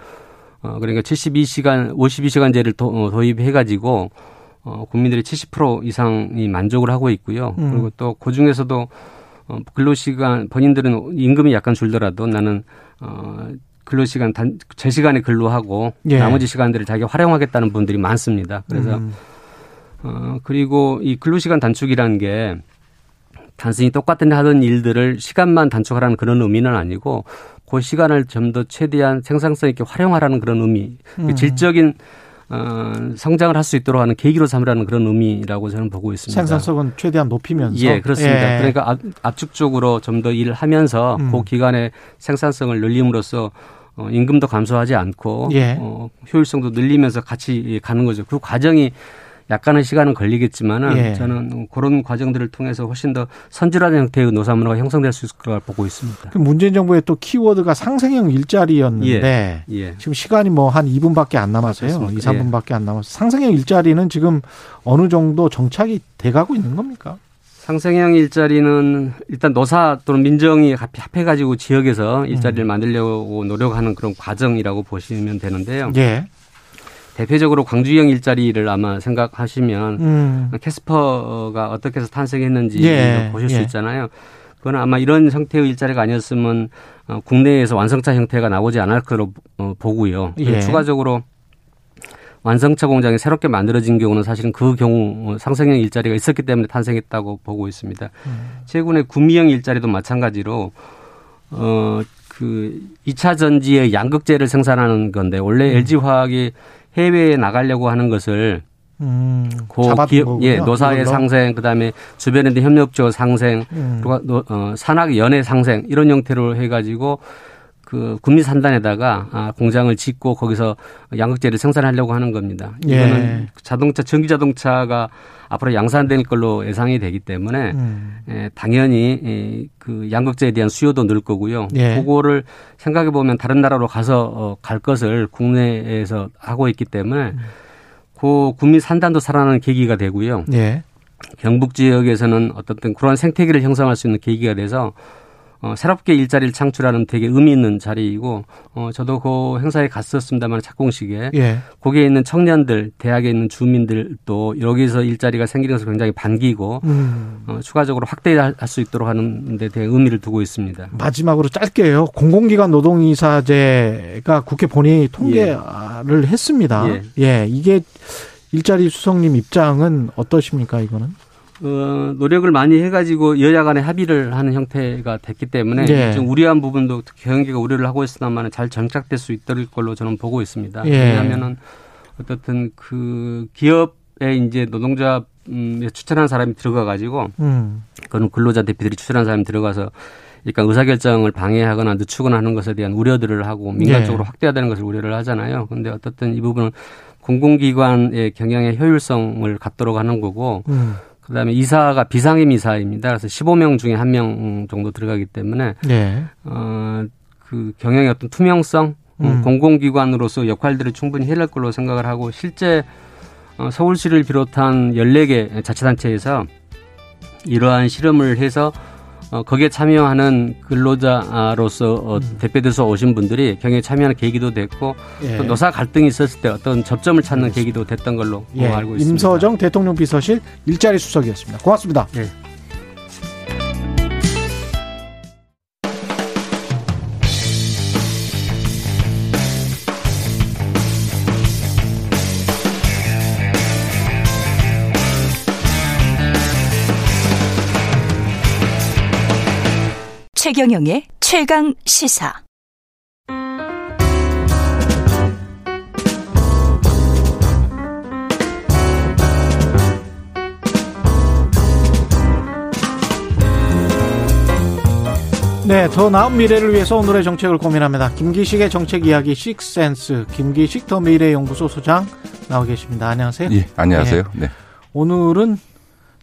어, 그러니까 72시간, 52시간제를 도, 어, 도입해가지고 어, 국민들이 70% 이상이 만족을 하고 있고요. 음. 그리고 또 그 중에서도 어, 근로시간 본인들은 임금이 약간 줄더라도 나는 어, 근로시간 단, 제 시간에 근로하고 예. 나머지 시간들을 자기가 활용하겠다는 분들이 많습니다. 그래서 음. 어, 그리고 이 근로시간 단축이라는 게 단순히 똑같은 하던 일들을 시간만 단축하라는 그런 의미는 아니고 그 시간을 좀 더 최대한 생산성 있게 활용하라는 그런 의미, 그 음. 질적인 어, 성장을 할 수 있도록 하는 계기로 삼으라는 그런 의미라고 저는 보고 있습니다. 생산성은 최대한 높이면서 예, 그렇습니다. 예. 그러니까 압, 압축적으로 좀 더 일을 하면서 음. 그 기간의 생산성을 늘림으로써 어, 임금도 감소하지 않고 예. 어, 효율성도 늘리면서 같이 가는 거죠. 그 과정이 약간의 시간은 걸리겠지만은 예. 저는 그런 과정들을 통해서 훨씬 더 선진화된 형태의 노사문화가 형성될 수 있을 거라고 보고 있습니다. 그 문재인 정부의 또 키워드가 상생형 일자리였는데 예. 지금 시간이 뭐 한 2분밖에 안 남았어요. 2, 그렇습니까? 3분밖에 안 남았어요. 상생형 일자리는 지금 어느 정도 정착이 돼가고 있는 겁니까? 상생형 일자리는 일단 노사 또는 민정이 합- 합해가지고 지역에서 일자리를 음. 만들려고 노력하는 그런 과정이라고 보시면 되는데요. 예. 대표적으로 광주형 일자리를 아마 생각하시면 음. 캐스퍼가 어떻게 해서 탄생했는지 예, 보실 수 예. 있잖아요. 그건 아마 이런 형태의 일자리가 아니었으면 어, 국내에서 완성차 형태가 나오지 않을 거로 어, 보고요. 예. 추가적으로 완성차 공장이 새롭게 만들어진 경우는 사실은 그 경우 어, 상생형 일자리가 있었기 때문에 탄생했다고 보고 있습니다. 최근에 구미형 일자리도 마찬가지로 어그 2차 전지의 양극재를 생산하는 건데 원래 LG 화학이 해외에 나가려고 하는 것을 음. 그 잡아둔 기업, 거군요. 예, 노사의 이걸로. 상생, 그다음에 주변에 있는 협력조 상생, 음. 어, 산학 연애 상생 이런 형태로 해가지고 그 군미 산단에다가 아, 공장을 짓고 거기서 양극재를 생산하려고 하는 겁니다. 예. 이거는 자동차, 전기 자동차가 앞으로 양산될 걸로 예상이 되기 때문에 음. 예, 당연히 이, 그 양극재에 대한 수요도 늘 거고요. 예. 그거를 생각해 보면 다른 나라로 가서 어, 갈 것을 국내에서 하고 있기 때문에 음. 그 국민 산단도 살아나는 계기가 되고요. 예. 경북 지역에서는 어떻든 그러한 생태계를 형성할 수 있는 계기가 돼서 어, 새롭게 일자리를 창출하는 되게 의미 있는 자리이고 어, 저도 그 행사에 갔었습니다만 착공식에 예. 거기에 있는 청년들, 대학에 있는 주민들도 여기서 일자리가 생기는 것을 굉장히 반기고 음. 어, 추가적으로 확대할 수 있도록 하는 데 대해 의미를 두고 있습니다. 마지막으로 짧게요. 공공기관 노동이사제가 국회 본회의 통계를 했습니다. 예. 예. 이게 일자리 수석님 입장은 어떠십니까, 이거는? 어, 노력을 많이 해가지고 여야 간에 합의를 하는 형태가 됐기 때문에 예. 좀 우려한 부분도 경영계가 우려를 하고 있으나만 잘 정착될 수 있을 걸로 저는 보고 있습니다. 예. 왜냐하면은 어떻든 그 기업에 이제 노동자 음, 추천한 사람이 들어가가지고 음. 그건 근로자 대표들이 추천한 사람이 들어가서 그러니까 의사결정을 방해하거나 늦추거나 하는 것에 대한 우려들을 하고 민간 예. 쪽으로 확대하다는 것을 우려를 하잖아요. 근데 어떻든 이 부분은 공공기관의 경영의 효율성을 갖도록 하는 거고 음. 그다음에 이사가 비상임 이사입니다. 그래서 15명 중에 한 명 정도 들어가기 때문에 예. 어, 그 경영의 어떤 투명성, 어, 음. 공공기관으로서 역할들을 충분히 해낼 걸로 생각을 하고 실제 어, 서울시를 비롯한 14개 자치단체에서 이러한 실험을 해서 어, 거기에 참여하는 근로자로서 어, 대표돼서 오신 분들이 경영에 참여하는 계기도 됐고 예. 또 노사 갈등이 있었을 때 어떤 접점을 찾는 계기도 됐던 걸로 예. 알고 있습니다. 임서정 대통령 비서실 일자리 수석이었습니다. 고맙습니다. 예. 최경영의 최강 시사. 네, 더 나은 미래를 위해서 오늘의 정책을 고민합니다. 김기식의 정책 이야기 식센스 김기식 더 미래 연구소 소장 나와 계십니다. 안녕하세요. 예, 안녕하세요. 네. 오늘은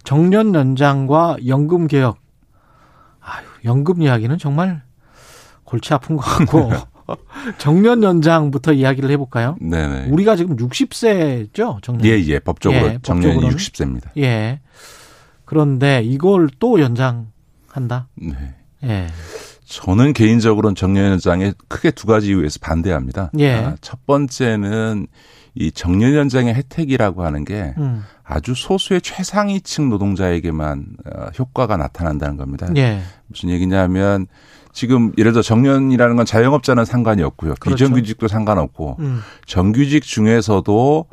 정년 연장과 연금 개혁. 연금 이야기는 정말 골치 아픈 것 같고 정년 연장부터 이야기를 해볼까요? 네네. 우리가 지금 60세죠, 정년. 예, 예. 법적으로 예, 정년이 법적으로는. 60세입니다. 예. 그런데 이걸 또 연장한다. 네. 예. 저는 개인적으로는 정년 연장에 크게 두 가지 이유에서 반대합니다. 예. 아, 첫 번째는 이 정년 연장의 혜택이라고 하는 게 음. 아주 소수의 최상위층 노동자에게만 어, 효과가 나타난다는 겁니다. 예. 무슨 얘기냐면 지금 예를 들어 정년이라는 건 자영업자는 상관이 없고요. 그렇죠. 비정규직도 상관없고 음. 정규직 중에서도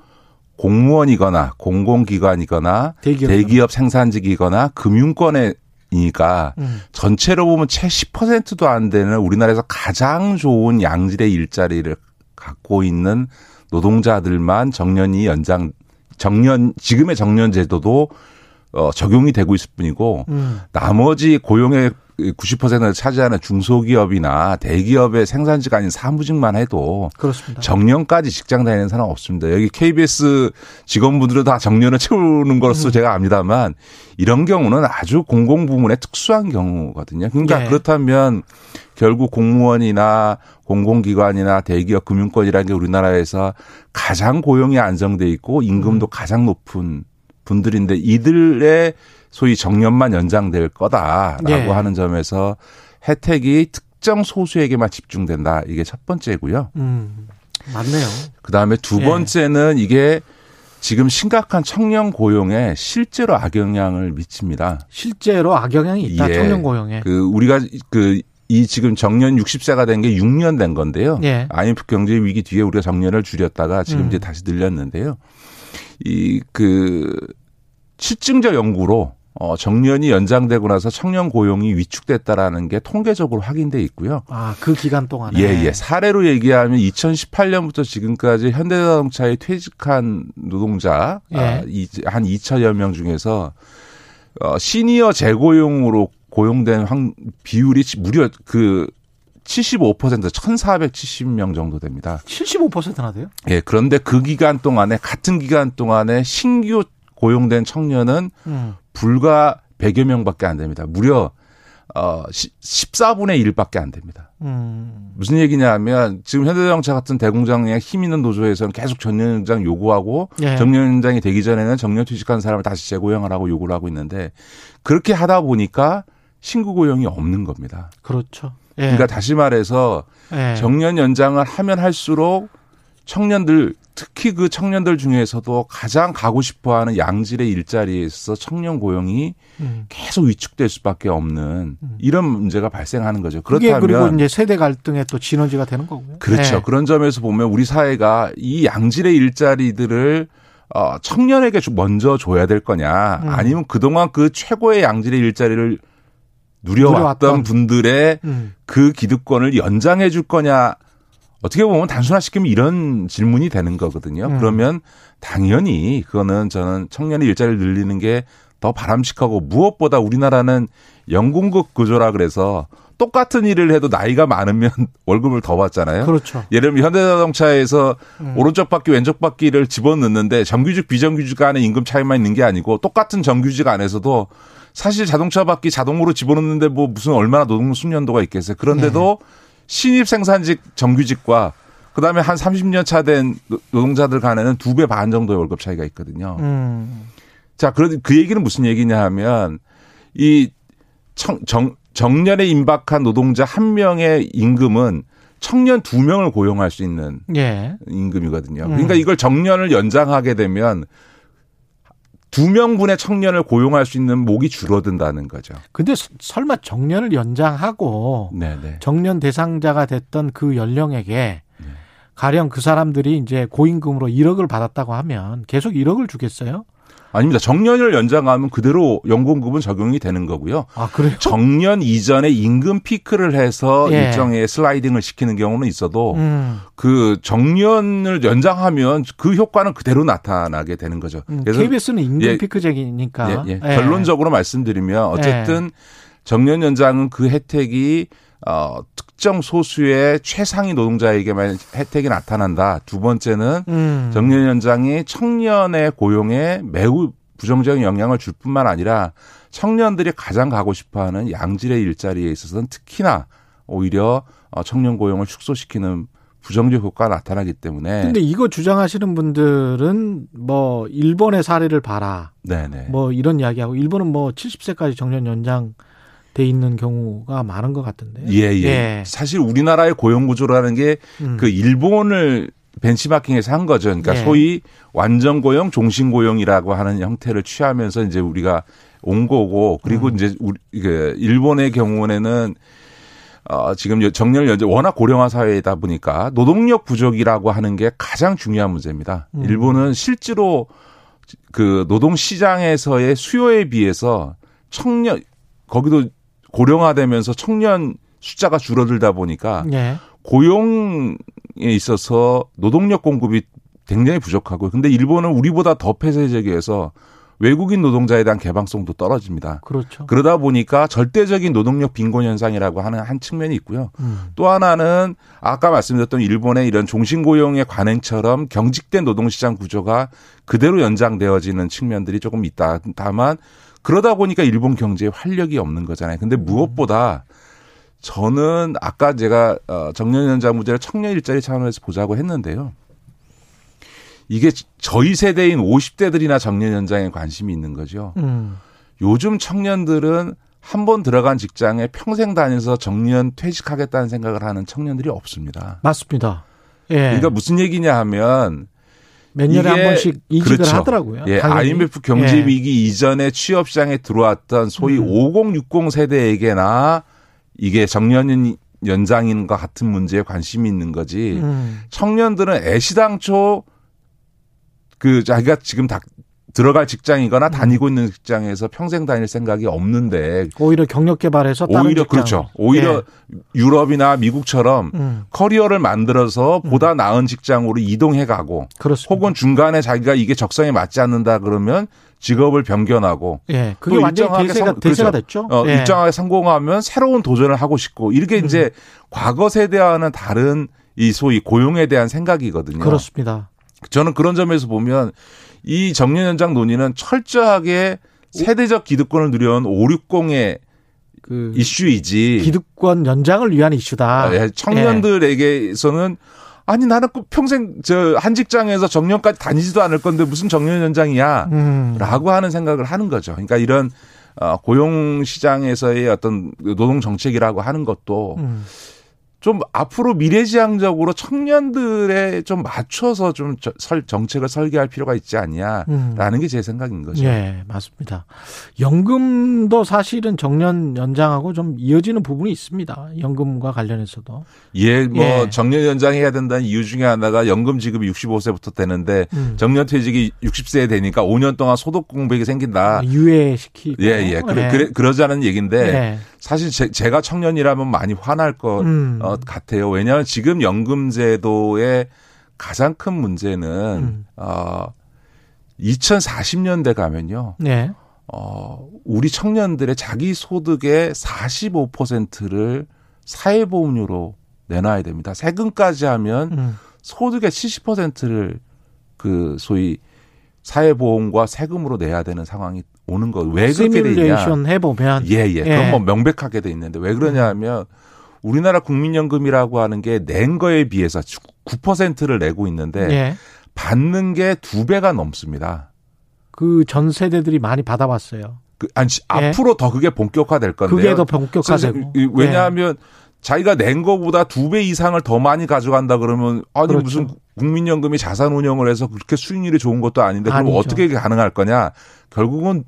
공무원이거나 공공기관이거나 대기업. 대기업 생산직이거나 금융권이니까 음. 전체로 보면 채 10%도 안 되는 우리나라에서 가장 좋은 양질의 일자리를 갖고 있는 노동자들만 정년이 연장 정년 지금의 정년 제도도 어 적용이 되고 있을 뿐이고 음. 나머지 고용의 90%를 차지하는 중소기업이나 대기업의 생산지가 아닌 사무직만 해도 그렇습니다. 정년까지 직장 다니는 사람 없습니다. 여기 KBS 직원분들은 다 정년을 채우는 것으로 음. 제가 압니다만 이런 경우는 아주 공공부문의 특수한 경우거든요. 그러니까 예. 그렇다면 결국 공무원이나 공공기관이나 대기업 금융권이라는 게 우리나라에서 가장 고용이 안정돼 있고 임금도 음. 가장 높은 분들인데 이들의 소위 정년만 연장될 거다라고 예. 하는 점에서 혜택이 특정 소수에게만 집중된다. 이게 첫 번째고요. 음, 맞네요. 그다음에 두 예. 번째는 이게 지금 심각한 청년 고용에 실제로 악영향을 미칩니다. 실제로 악영향이 있다. 예. 청년 고용에. 그 우리가 그 이 지금 정년 60세가 된 게 6년 된 건데요. 예. IMF 경제 위기 뒤에 우리가 정년을 줄였다가 지금 음. 이제 다시 늘렸는데요. 이 그 실증적 연구로 어 정년이 연장되고 나서 청년 고용이 위축됐다라는 게 통계적으로 확인돼 있고요. 아, 그 기간 동안에. 예, 예. 사례로 얘기하면 2018년부터 지금까지 현대자동차에 퇴직한 노동자 예. 아, 이- 한 2천여 명 중에서 어, 시니어 재고용으로 고용된 확, 비율이 무려 그 75% 1,470명 정도 됩니다. 75%나 돼요? 예, 그런데 그 기간 동안에 같은 기간 동안에 신규 고용된 청년은 음. 불과 100여 명밖에 안 됩니다. 무려 어 14분의 1밖에 안 됩니다. 음. 무슨 얘기냐면 지금 현대자동차 같은 대공장의 힘 있는 노조에서는 계속 정년연장 요구하고 예. 정년연장이 되기 전에는 정년 퇴직한 사람을 다시 재고용을 하고 요구를 하고 있는데 그렇게 하다 보니까 신규 고용이 없는 겁니다. 그렇죠. 예. 그러니까 다시 말해서 예. 정년 연장을 하면 할수록 청년들 특히 그 청년들 중에서도 가장 가고 싶어하는 양질의 일자리에서 청년 고용이 음. 계속 위축될 수밖에 없는 이런 문제가 발생하는 거죠. 그렇다면 그리고 이제 세대 갈등의 또 진원지가 되는 거고요. 그렇죠. 예. 그런 점에서 보면 우리 사회가 이 양질의 일자리들을 어, 청년에게 좀 먼저 줘야 될 거냐, 음. 아니면 그동안 그 최고의 양질의 일자리를 누려왔던 누려왔던. 분들의 음. 그 기득권을 연장해 줄 거냐, 어떻게 보면 단순화시키면 이런 질문이 되는 거거든요. 음. 그러면 당연히 그거는 저는 청년의 일자리를 늘리는 게 더 바람직하고 무엇보다 우리나라는 연공급 구조라 그래서 똑같은 일을 해도 나이가 많으면 월급을 더 받잖아요. 그렇죠. 예를 들면 현대자동차에서 음. 오른쪽 바퀴 왼쪽 바퀴를 집어넣는데 정규직 비정규직 간의 임금 차이만 있는 게 아니고 똑같은 정규직 안에서도 사실 자동차 바퀴 자동으로 집어넣는데 뭐 무슨 얼마나 노동 숙련도가 있겠어요. 그런데도 네. 신입 생산직 정규직과 그다음에 한 30년 차 된 노동자들 간에는 두 배 반 정도의 월급 차이가 있거든요. 음. 자, 그런 그 얘기는 무슨 얘기냐 하면 이 청, 정, 정년에 임박한 노동자 한 명의 임금은 청년 두 명을 고용할 수 있는 예. 임금이거든요. 음. 그러니까 이걸 정년을 연장하게 되면 두 명분의 청년을 고용할 수 있는 목이 줄어든다는 거죠. 근데 서- 설마 정년을 연장하고 네네. 정년 대상자가 됐던 그 연령에게 가령 그 사람들이 이제 고임금으로 1억을 받았다고 하면 계속 1억을 주겠어요? 아닙니다. 정년을 연장하면 그대로 연공급은 적용이 되는 거고요. 아, 그래요? 정년 이전에 임금 피크를 해서 예. 일정의 슬라이딩을 시키는 경우는 있어도 음. 그 정년을 연장하면 그 효과는 그대로 나타나게 되는 거죠. 음, KBS는 임금 예, 피크제기니까. 예, 예. 결론적으로 말씀드리면 어쨌든 정년 연장은 그 혜택이 어 특정 소수의 최상위 노동자에게만 혜택이 나타난다. 두 번째는 음. 정년 연장이 청년의 고용에 매우 부정적인 영향을 줄 뿐만 아니라 청년들이 가장 가고 싶어하는 양질의 일자리에 있어서는 특히나 오히려 어, 청년 고용을 축소시키는 부정적 효과가 나타나기 때문에 근데 이거 주장하시는 분들은 뭐 일본의 사례를 봐라. 네네. 뭐 이런 이야기하고 일본은 뭐 70세까지 정년 연장 돼 있는 경우가 많은 것 같은데. 예, 예. 사실 우리나라의 고용 구조라는 게그 음. 일본을 벤치마킹해서 한 거죠. 그러니까 예. 소위 완전 고용, 종신 고용이라고 하는 형태를 취하면서 이제 우리가 온 거고 그리고 음. 이제 우리 그 일본의 경우에는 어 지금 정년 연장 워낙 고령화 사회이다 보니까 노동력 부족이라고 하는 게 가장 중요한 문제입니다. 음. 일본은 실제로 그 노동 시장에서의 수요에 비해서 청년 거기도 고령화되면서 청년 숫자가 줄어들다 보니까 예. 고용에 있어서 노동력 공급이 굉장히 부족하고요. 근데 일본은 우리보다 더 폐쇄적이어서 외국인 노동자에 대한 개방성도 떨어집니다. 그렇죠. 그러다 보니까 절대적인 노동력 빈곤 현상이라고 하는 한 측면이 있고요. 음. 또 하나는 아까 말씀드렸던 일본의 이런 종신 고용의 관행처럼 경직된 노동시장 구조가 그대로 연장되어지는 측면들이 조금 있다. 다만 그러다 보니까 일본 경제에 활력이 없는 거잖아요. 근데 무엇보다 저는 아까 제가 어, 정년 연장 문제를 청년 일자리 차원에서 보자고 했는데요. 이게 저희 세대인 50대들이나 정년 연장에 관심이 있는 거죠. 음. 요즘 청년들은 한 번 들어간 직장에 평생 다녀서 정년 퇴직하겠다는 생각을 하는 청년들이 없습니다. 맞습니다. 예. 그러니까 무슨 얘기냐 하면 몇 년에 한 번씩 이직을 그렇죠. 하더라고요. 예, 당연히. IMF 경제 예. 위기 이전에 취업 시장에 들어왔던 소위 음. 5060 세대에게나 이게 정년 연장인과 같은 문제에 관심이 있는 거지. 음. 청년들은 애시당초 그 자기가 지금 다 들어갈 직장이거나 음. 다니고 있는 직장에서 평생 다닐 생각이 없는데 오히려 경력 개발해서 오히려. 그렇죠. 오히려 유럽이나 미국처럼 음. 커리어를 만들어서 보다 나은 직장으로 이동해 가고 그렇습니다. 혹은 중간에 자기가 이게 적성에 맞지 않는다 그러면 직업을 변경하고 예, 그게 또 일정하게 대세가 성- 대세가 그렇죠. 됐죠. 어, 예. 일정하게 성공하면 새로운 도전을 하고 싶고 이렇게 음. 이제 과거 세대와는 다른 이 소위 고용에 대한 생각이거든요. 그렇습니다. 저는 그런 점에서 보면 이 정년 연장 논의는 철저하게 세대적 기득권을 누려온 560의 그 이슈이지. 기득권 연장을 위한 이슈다. 아, 예, 청년들에게서는 아니 나는 그 평생 저 한 직장에서 정년까지 다니지도 않을 건데 무슨 정년 연장이야. 음. 라고 하는 생각을 하는 거죠. 그러니까 이런 어, 고용 시장에서의 어떤 노동 정책이라고 하는 것도 음. 좀 앞으로 미래지향적으로 청년들에 좀 맞춰서 좀 정책을 설계할 필요가 있지 않냐라는 음. 게제 생각인 거죠. 예, 맞습니다. 연금도 사실은 정년 연장하고 좀 이어지는 부분이 있습니다. 연금과 관련해서도. 예, 뭐 예. 정년 연장해야 된다는 이유 중에 하나가 연금 지급이 65세부터 되는데 음. 정년 퇴직이 60세에 되니까 5년 동안 소득 공백이 생긴다. 유예시키고. 예, 예. 그래, 그래, 그러자는 얘기인데 예. 사실 제, 가 청년이라면 많이 화날 것 음. 어, 같아요. 왜냐하면 지금 연금 제도의 가장 큰 문제는 음. 어 2040년대 가면요. 네. 어 우리 청년들의 자기 소득의 45%를 사회보험료로 내놔야 됩니다. 세금까지 하면 음. 소득의 70%를 그 소위 사회보험과 세금으로 내야 되는 상황이 오는 거. 왜 그렇게 돼 있냐? 시뮬레이션 해보면. 예, 예. 예. 그건 뭐 명백하게 돼 있는데 왜 그러냐 하면 우리나라 국민연금이라고 하는 게 낸 거에 비해서 9%를 내고 있는데 예. 받는 게 두 배가 넘습니다. 그 전 세대들이 많이 받아왔어요. 그, 아니, 예. 앞으로 더 그게 본격화될 건데요. 그게 더 본격화되고. 이- 왜냐하면 자기가 낸 거보다 두 배 이상을 더 많이 가져간다 그러면 아니 그렇죠. 무슨 국민연금이 자산 운영을 해서 그렇게 수익률이 좋은 것도 아닌데 그럼 아니죠. 어떻게 가능할 거냐? 결국은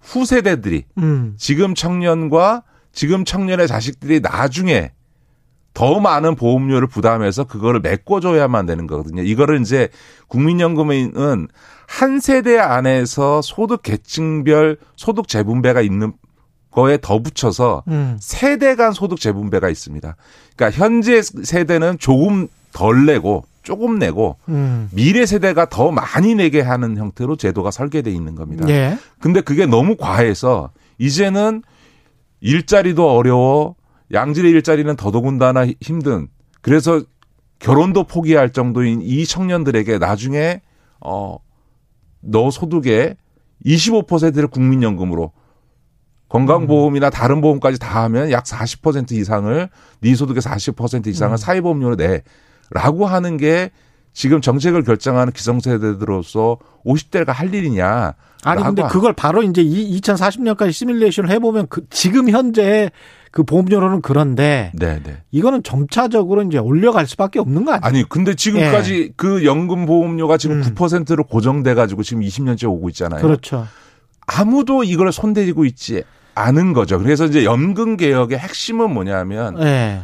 후세대들이 음. 지금 청년과 지금 청년의 자식들이 나중에 더 많은 보험료를 부담해서 그거를 메꿔줘야만 되는 거거든요. 이거를 이제 국민연금은 한 세대 안에서 소득 계층별 소득 재분배가 있는 거에 더 붙여서 음. 세대 간 소득 재분배가 있습니다. 그러니까 현재 세대는 조금 덜 내고 조금 내고 음. 미래 세대가 더 많이 내게 하는 형태로 제도가 설계돼 있는 겁니다. 예. 근데 그게 너무 과해서 이제는 일자리도 어려워 양질의 일자리는 더더군다나 힘든 그래서 결혼도 포기할 정도인 이 청년들에게 나중에 어너 소득의 25%를 국민연금으로 건강보험이나 다른 보험까지 다 하면 약 40% 이상을 네 소득의 40% 이상을 음. 사회보험료로 내 라고 하는 게 지금 정책을 결정하는 기성세대들로서 50대가 할 일이냐? 아니 근데 그걸 바로 이제 이 2040년까지 시뮬레이션을 해보면 그 지금 현재 그 보험료로는 그런데 네, 네. 이거는 점차적으로 이제 올려갈 수밖에 없는 거 아니에요? 아니, 근데 지금까지 그 연금 보험료가 지금 음. 9%로 고정돼 가지고 지금 20년째 오고 있잖아요. 그렇죠. 아무도 이걸 손대고 있지 않은 거죠. 그래서 이제 연금 개혁의 핵심은 뭐냐면 예.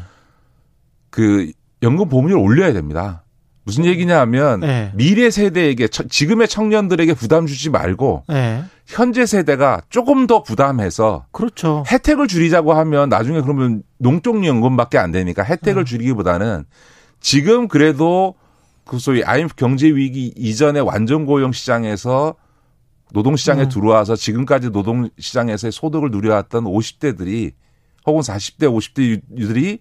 그 연금 보험료를 올려야 됩니다. 무슨 얘기냐 하면 네. 미래 세대에게 처- 지금의 청년들에게 부담 주지 말고 예. 현재 세대가 조금 더 부담해서 그렇죠. 혜택을 줄이자고 하면 나중에 그러면 농촌연금밖에 안 되니까 혜택을 음. 줄이기보다는 지금 그래도 그 소위 IMF 경제 위기 이전의 완전 고용 시장에서 노동 시장에 음. 들어와서 지금까지 노동 시장에서의 소득을 누려왔던 50대들이 혹은 40대, 50대 유들이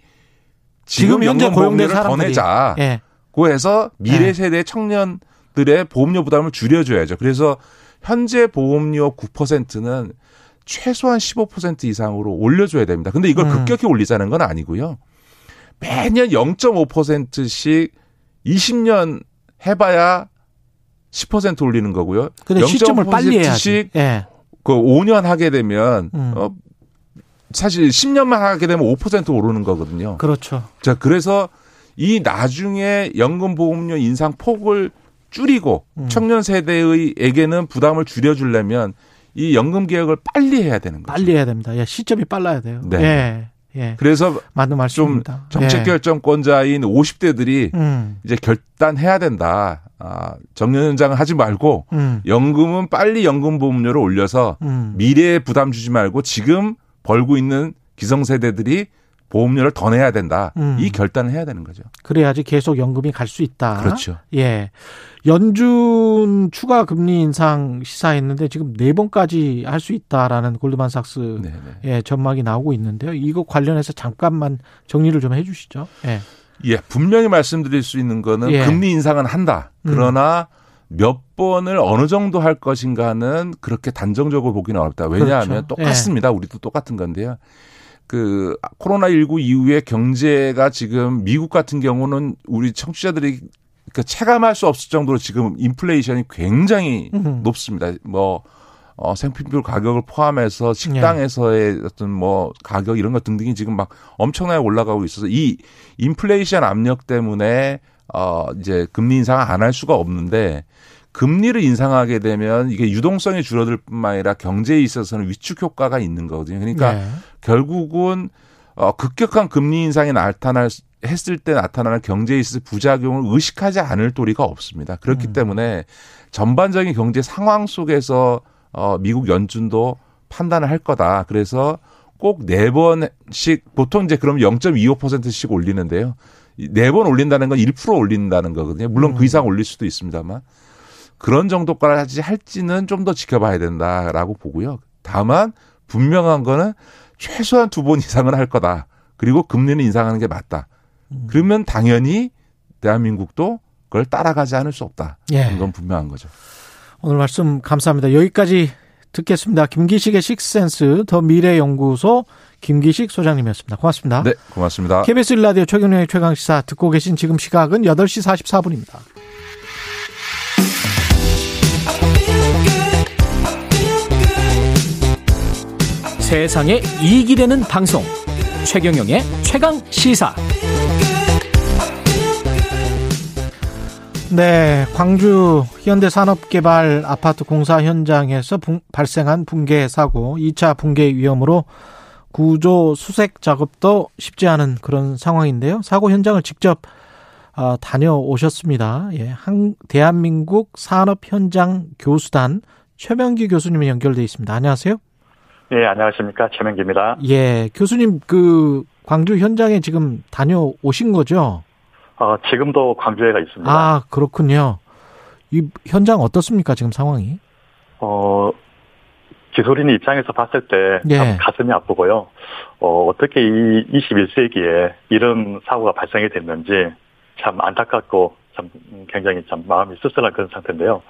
지금 지금 현재 고용된 보험료를 더 사람들이. 내자. 예. 그해서 미래 네. 세대 청년들의 보험료 부담을 줄여줘야죠. 그래서 현재 보험료 9%는 최소한 15% 이상으로 올려줘야 됩니다. 근데 이걸 음. 급격히 올리자는 건 아니고요. 매년 0.5%씩 20년 해봐야 10% 올리는 거고요. 근데 시점을 빨리 해야지. 씩 예. 그 5년 하게 되면 음. 어 사실 10년만 하게 되면 5% 오르는 거거든요. 그렇죠. 자, 그래서 이 나중에 연금 보험료 인상 폭을 줄이고 음. 청년 세대의에게는 부담을 줄여 주려면 이 연금 개혁을 빨리 해야 되는 거죠. 빨리 해야 됩니다. 예, 시점이 빨라야 돼요. 네. 예. 예. 그래서 맞는 좀 말씀입니다. 정책 예. 결정권자인 50대들이 음. 이제 결단해야 된다. 아, 정년 연장을 하지 말고 음. 연금은 빨리 연금 보험료를 올려서 음. 미래에 부담 주지 말고 지금 벌고 있는 기성세대들이 보험료를 더 내야 된다. 음. 이 결단을 해야 되는 거죠. 그래야지 계속 연금이 갈 수 있다. 그렇죠. 예. 연준 추가 금리 인상 시사했는데 지금 네 번까지 할 수 있다라는 골드만삭스 네, 네. 예, 전망이 나오고 있는데요. 이거 관련해서 잠깐만 정리를 좀 해 주시죠. 예. 예, 분명히 말씀드릴 수 있는 거는 예. 금리 인상은 한다. 음. 그러나 몇 번을 어느 정도 할 것인가는 그렇게 단정적으로 보기는 어렵다. 왜냐하면 그렇죠. 똑같습니다. 우리도 똑같은 건데요. 그 코로나19 이후에 경제가 지금 미국 같은 경우는 우리 청취자들이 그 체감할 수 없을 정도로 지금 인플레이션이 굉장히 음. 높습니다. 뭐 어, 생필품 가격을 포함해서 식당에서의 어떤 뭐 가격 이런 것 등등이 지금 막 엄청나게 올라가고 있어서 이 인플레이션 압력 때문에 어 이제 금리 인상을 안할 수가 없는데 금리를 인상하게 되면 이게 유동성이 줄어들 뿐만 아니라 경제에 있어서는 위축 효과가 있는 거거든요. 그러니까 네. 결국은 어 급격한 금리 인상이 나타날 했을 때 나타나는 경제에 있어서 부작용을 의식하지 않을 도리가 없습니다. 그렇기 음. 때문에 전반적인 경제 상황 속에서 어 미국 연준도 판단을 할 거다. 그래서 꼭 네 번씩 보통 이제 그럼 0.25%씩 올리는데요. 네 번 올린다는 건 1% 올린다는 거거든요. 물론 그 이상 올릴 수도 있습니다만 그런 정도까지 할지는 좀 더 지켜봐야 된다라고 보고요. 다만 분명한 거는 최소한 두 번 이상은 할 거다. 그리고 금리는 인상하는 게 맞다. 그러면 당연히 대한민국도 그걸 따라가지 않을 수 없다. 예. 이건 분명한 거죠. 오늘 말씀 감사합니다. 여기까지 듣겠습니다. 김기식의 식센스 더 미래연구소 김기식 소장님이었습니다. 고맙습니다. 네, 고맙습니다. KBS 일라디오 최경영의 최강시사 듣고 계신 지금 시각은 8시 44분입니다. 세상에 이익이 되는 방송 최경영의 최강 시사 네, 광주 현대산업개발 아파트 공사 현장에서 붕- 발생한 붕괴 사고, 2차 붕괴 위험으로 구조 수색 작업도 쉽지 않은 그런 상황인데요. 사고 현장을 직접 어, 다녀오셨습니다. 예, 한, 대한민국 산업현장 교수단 최명기 교수님이 연결돼 있습니다. 안녕하세요. 예, 안녕하십니까. 최명기입니다. 예, 교수님 그 광주 현장에 지금 다녀오신 거죠? 어, 지금도 광주에가 있습니다. 아, 그렇군요. 이 현장 어떻습니까, 지금 상황이? 어, 기술인 입장에서 봤을 때참 예. 가슴이 아프고요. 어, 어떻게 이 21세기에 이런 사고가 발생이 됐는지 참 안타깝고 참 굉장히 참 마음이 씁쓸한 그런 상태인데요.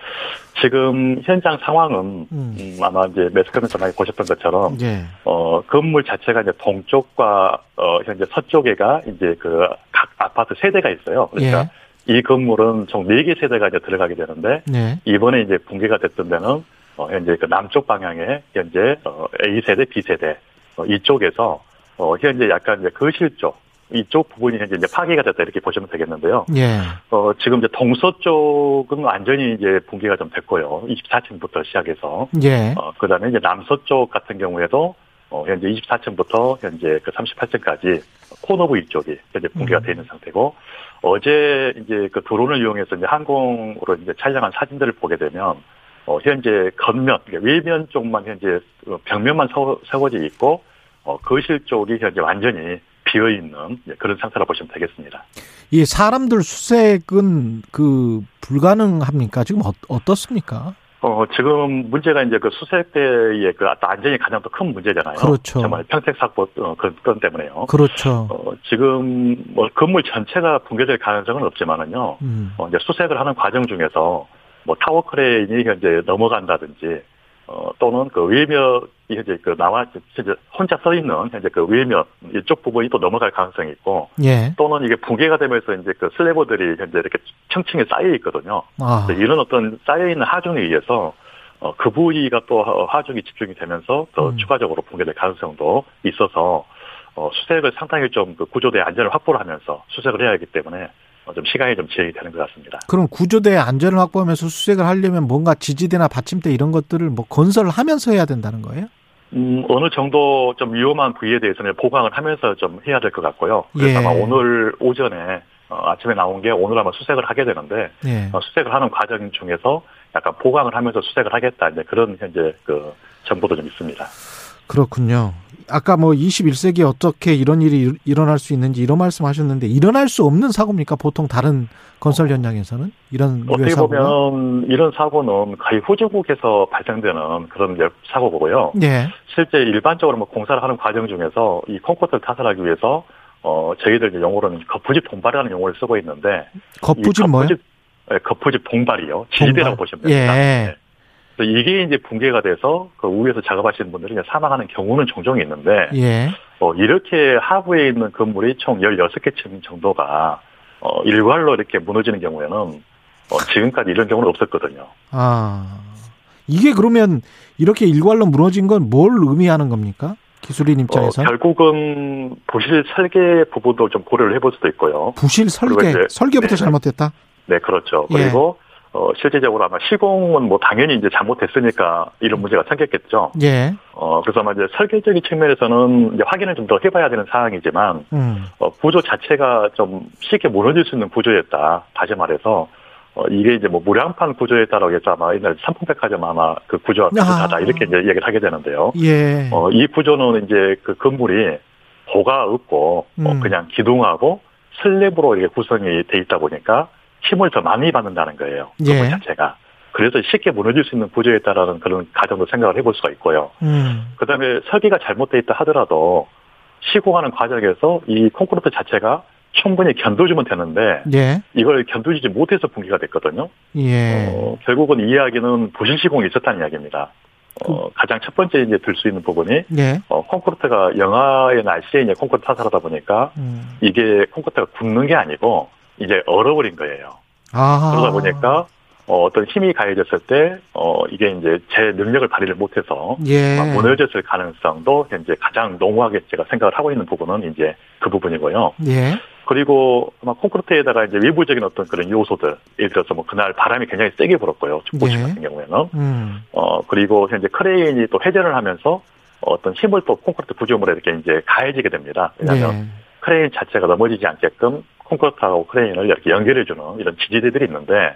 지금 현장 상황은 음. 음, 아마 이제 매스컴에서 많이 보셨던 것처럼 예. 어, 건물 자체가 이제 동쪽과 어, 현재 서쪽에가 이제 그 각 아파트 세대가 있어요. 그러니까 이 건물은 총 4개 세대가 이제 들어가게 되는데 네. 이번에 이제 붕괴가 됐던 데는 어, 현재 그 남쪽 방향에 현재 어, A 세대, B 세대 어, 이쪽에서 어, 현재 약간 이제 거실 쪽 이쪽 부분이 현재 이제 파괴가 됐다 이렇게 보시면 되겠는데요. 예. 어, 지금 이제 동서 쪽은 완전히 이제 붕괴가 좀 됐고요. 24층부터 시작해서 예. 어, 그 다음에 이제 남서쪽 같은 경우에도, 어, 현재 24층부터 현재 그 38층까지 코너부 이쪽이 현재 붕괴가 음. 되어 있는 상태고, 어제 이제 그 드론을 이용해서 이제 항공으로 이제 촬영한 사진들을 보게 되면, 어, 현재 겉면, 그러니까 외면 쪽만 현재 어, 벽면만 서, 세워져 있고, 어, 거실 쪽이 현재 완전히 비어 있는 그런 상태라 보시면 되겠습니다. 이 사람들 수색은 그 불가능합니까? 지금 어, 어떻습니까? 어, 지금 문제가 이제 그 수색대의 그 안전이 가장 더 큰 문제잖아요. 그렇죠. 정말 평택 사고 어, 그, 건 때문에요. 그렇죠. 어, 지금 뭐 건물 전체가 붕괴될 가능성은 없지만은요. 음. 어, 이제 수색을 하는 과정 중에서 뭐 타워 크레인이 현재 넘어간다든지 어, 또는 그 외벽이 현재 그 나와 현재 혼자 서 있는 현재 그 외벽 이쪽 부분이 또 넘어갈 가능성이 있고 예. 또는 이게 붕괴가 되면서 이제 그 슬래버들이 현재 이렇게 층층에 쌓여 있거든요. 아. 이런 어떤 쌓여 있는 하중에 의해서 어, 그 부위가 또 하중이 집중이 되면서 더 음. 추가적으로 붕괴될 가능성도 있어서 어, 수색을 상당히 좀 그 구조대 안전을 확보를 하면서 수색을 해야 하기 때문에 어, 좀 시간이 좀 제약이 되는 것 같습니다. 그럼 구조대의 안전을 확보하면서 수색을 하려면 뭔가 지지대나 받침대 이런 것들을 뭐 건설을 하면서 해야 된다는 거예요? 음, 어느 정도 좀 위험한 부위에 대해서는 보강을 하면서 좀 해야 될 것 같고요. 그래서 예. 아마 오늘 오전에 어, 아침에 나온 게 오늘 아마 수색을 하게 되는데 예. 어, 수색을 하는 과정 중에서 약간 보강을 하면서 수색을 하겠다 이제 그런 현재 그 정보도 좀 있습니다. 그렇군요. 아까 뭐 21세기에 어떻게 이런 일이 일- 일어날 수 있는지 이런 말씀하셨는데 일어날 수 없는 사고입니까? 보통 다른 건설 현장에서는 이런 어떻게 사고가? 보면 이런 사고는 거의 후진국에서 발생되는 그런 사고고요. 예. 실제 일반적으로 뭐 공사를 하는 과정 중에서 이 콘크리트를 타설하기 위해서 어 저희들 이제 용어로는 거푸집 동발이라는 용어를 쓰고 있는데 거푸집 이 뭐요? 예, 거푸집 동발이요. 지지대라고 동발. 보시면 됩니다. 예. 네. 이게 이제 붕괴가 돼서 그 위에서 작업하시는 분들이 사망하는 경우는 종종 있는데 예. 어, 이렇게 하부에 있는 건물이 총 16개 층 정도가 어, 일괄로 이렇게 무너지는 경우에는 어, 지금까지 이런 경우는 없었거든요. 아. 이게 그러면 이렇게 일괄로 무너진 건 뭘 의미하는 겁니까? 기술인 어, 입장에서 는 결국은 부실 설계 부분도 좀 고려를 해볼 수도 있고요. 부실 설계, 설계부터 네. 잘못됐다. 네, 그렇죠. 예. 그리고 어, 실제적으로 아마 시공은 뭐 당연히 이제 잘못됐으니까 이런 문제가 생겼겠죠. 예. 어, 그래서 아마 이제 설계적인 측면에서는 이제 확인을 좀 더 해봐야 되는 사항이지만, 음. 어, 구조 자체가 좀 쉽게 무너질 수 있는 구조였다. 다시 말해서, 어, 이게 이제 뭐 무량판 구조였다라고 해서 아마 옛날 삼풍백화점 아마 그 구조와 비슷하다. 아. 이렇게 이제 얘기를 하게 되는데요. 예. 어, 이 구조는 이제 그 건물이 보가 없고, 어, 음. 그냥 기둥하고 슬랩으로 이렇게 구성이 돼 있다 보니까 힘을 더 많이 받는다는 거예요. 예. 자체가. 그래서 쉽게 무너질 수 있는 구조였다라는 그런 가정도 생각을 해볼 수가 있고요. 음. 그 다음에 설계가 잘못돼 있다 하더라도 시공하는 과정에서 이 콘크리트 자체가 충분히 견뎌주면 되는데 예. 이걸 견뎌주지 못해서 붕괴가 됐거든요. 예. 어, 결국은 이 이야기는 부실 시공이 있었다는 이야기입니다. 어, 가장 첫 번째 이제 들 수 있는 부분이 예. 어, 콘크리트가 영하의 날씨에 이제 콘크리트 타설하다 보니까 음. 이게 콘크리트가 굳는 게 아니고 이제 얼어버린 거예요. 아. 그러다 보니까 어, 어떤 힘이 가해졌을 때 어, 이게 이제 제 능력을 발휘를 못해서 예. 아, 무너졌을 가능성도 현재 가장 농후하게 제가 생각을 하고 있는 부분은 이제 그 부분이고요. 예. 그리고 아마 콘크리트에다가 이제 외부적인 어떤 그런 요소들, 예를 들어서 뭐 그날 바람이 굉장히 세게 불었고요. 축구식 예. 같은 경우에는. 음. 어, 그리고 현재 크레인이 또 회전을 하면서 어떤 힘을 또 콘크리트 구조물에 이렇게 이제 가해지게 됩니다. 왜냐하면 예. 크레인 자체가 넘어지지 않게끔 콘크리트하고 크레인을 이렇게 연결해주는 이런 지지대들이 있는데,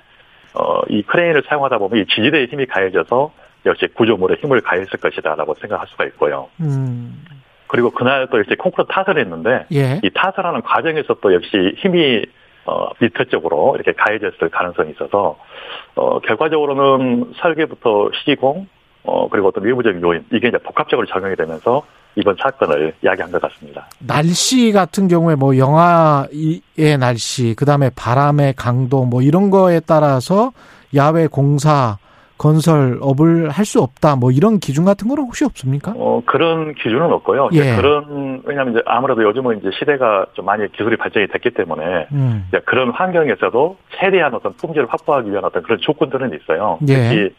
어, 이 크레인을 사용하다 보면 이 지지대의 힘이 가해져서 역시 구조물에 힘을 가했을 것이다라고 생각할 수가 있고요. 음. 그리고 그날 또 이제 콘크리트 타설을 했는데, 예. 이 타설하는 과정에서 또 역시 힘이 어, 밑에 쪽으로 이렇게 가해졌을 가능성이 있어서 어, 결과적으로는 설계부터 시공 어, 그리고 어떤 외부적인 요인 이게 이제 복합적으로 적용이 되면서 이번 사건을 이야기한 것 같습니다. 날씨 같은 경우에 뭐 영하의 날씨, 그 다음에 바람의 강도 뭐 이런 거에 따라서 야외 공사 건설업을 할 수 없다. 뭐 이런 기준 같은 건 혹시 없습니까? 어, 그런 기준은 없고요. 예. 그런 왜냐하면 이제 아무래도 요즘은 이제 시대가 좀 많이 기술이 발전이 됐기 때문에 음. 이제 그런 환경에서도 최대한 어떤 품질을 확보하기 위한 어떤 그런 조건들은 있어요. 예. 특히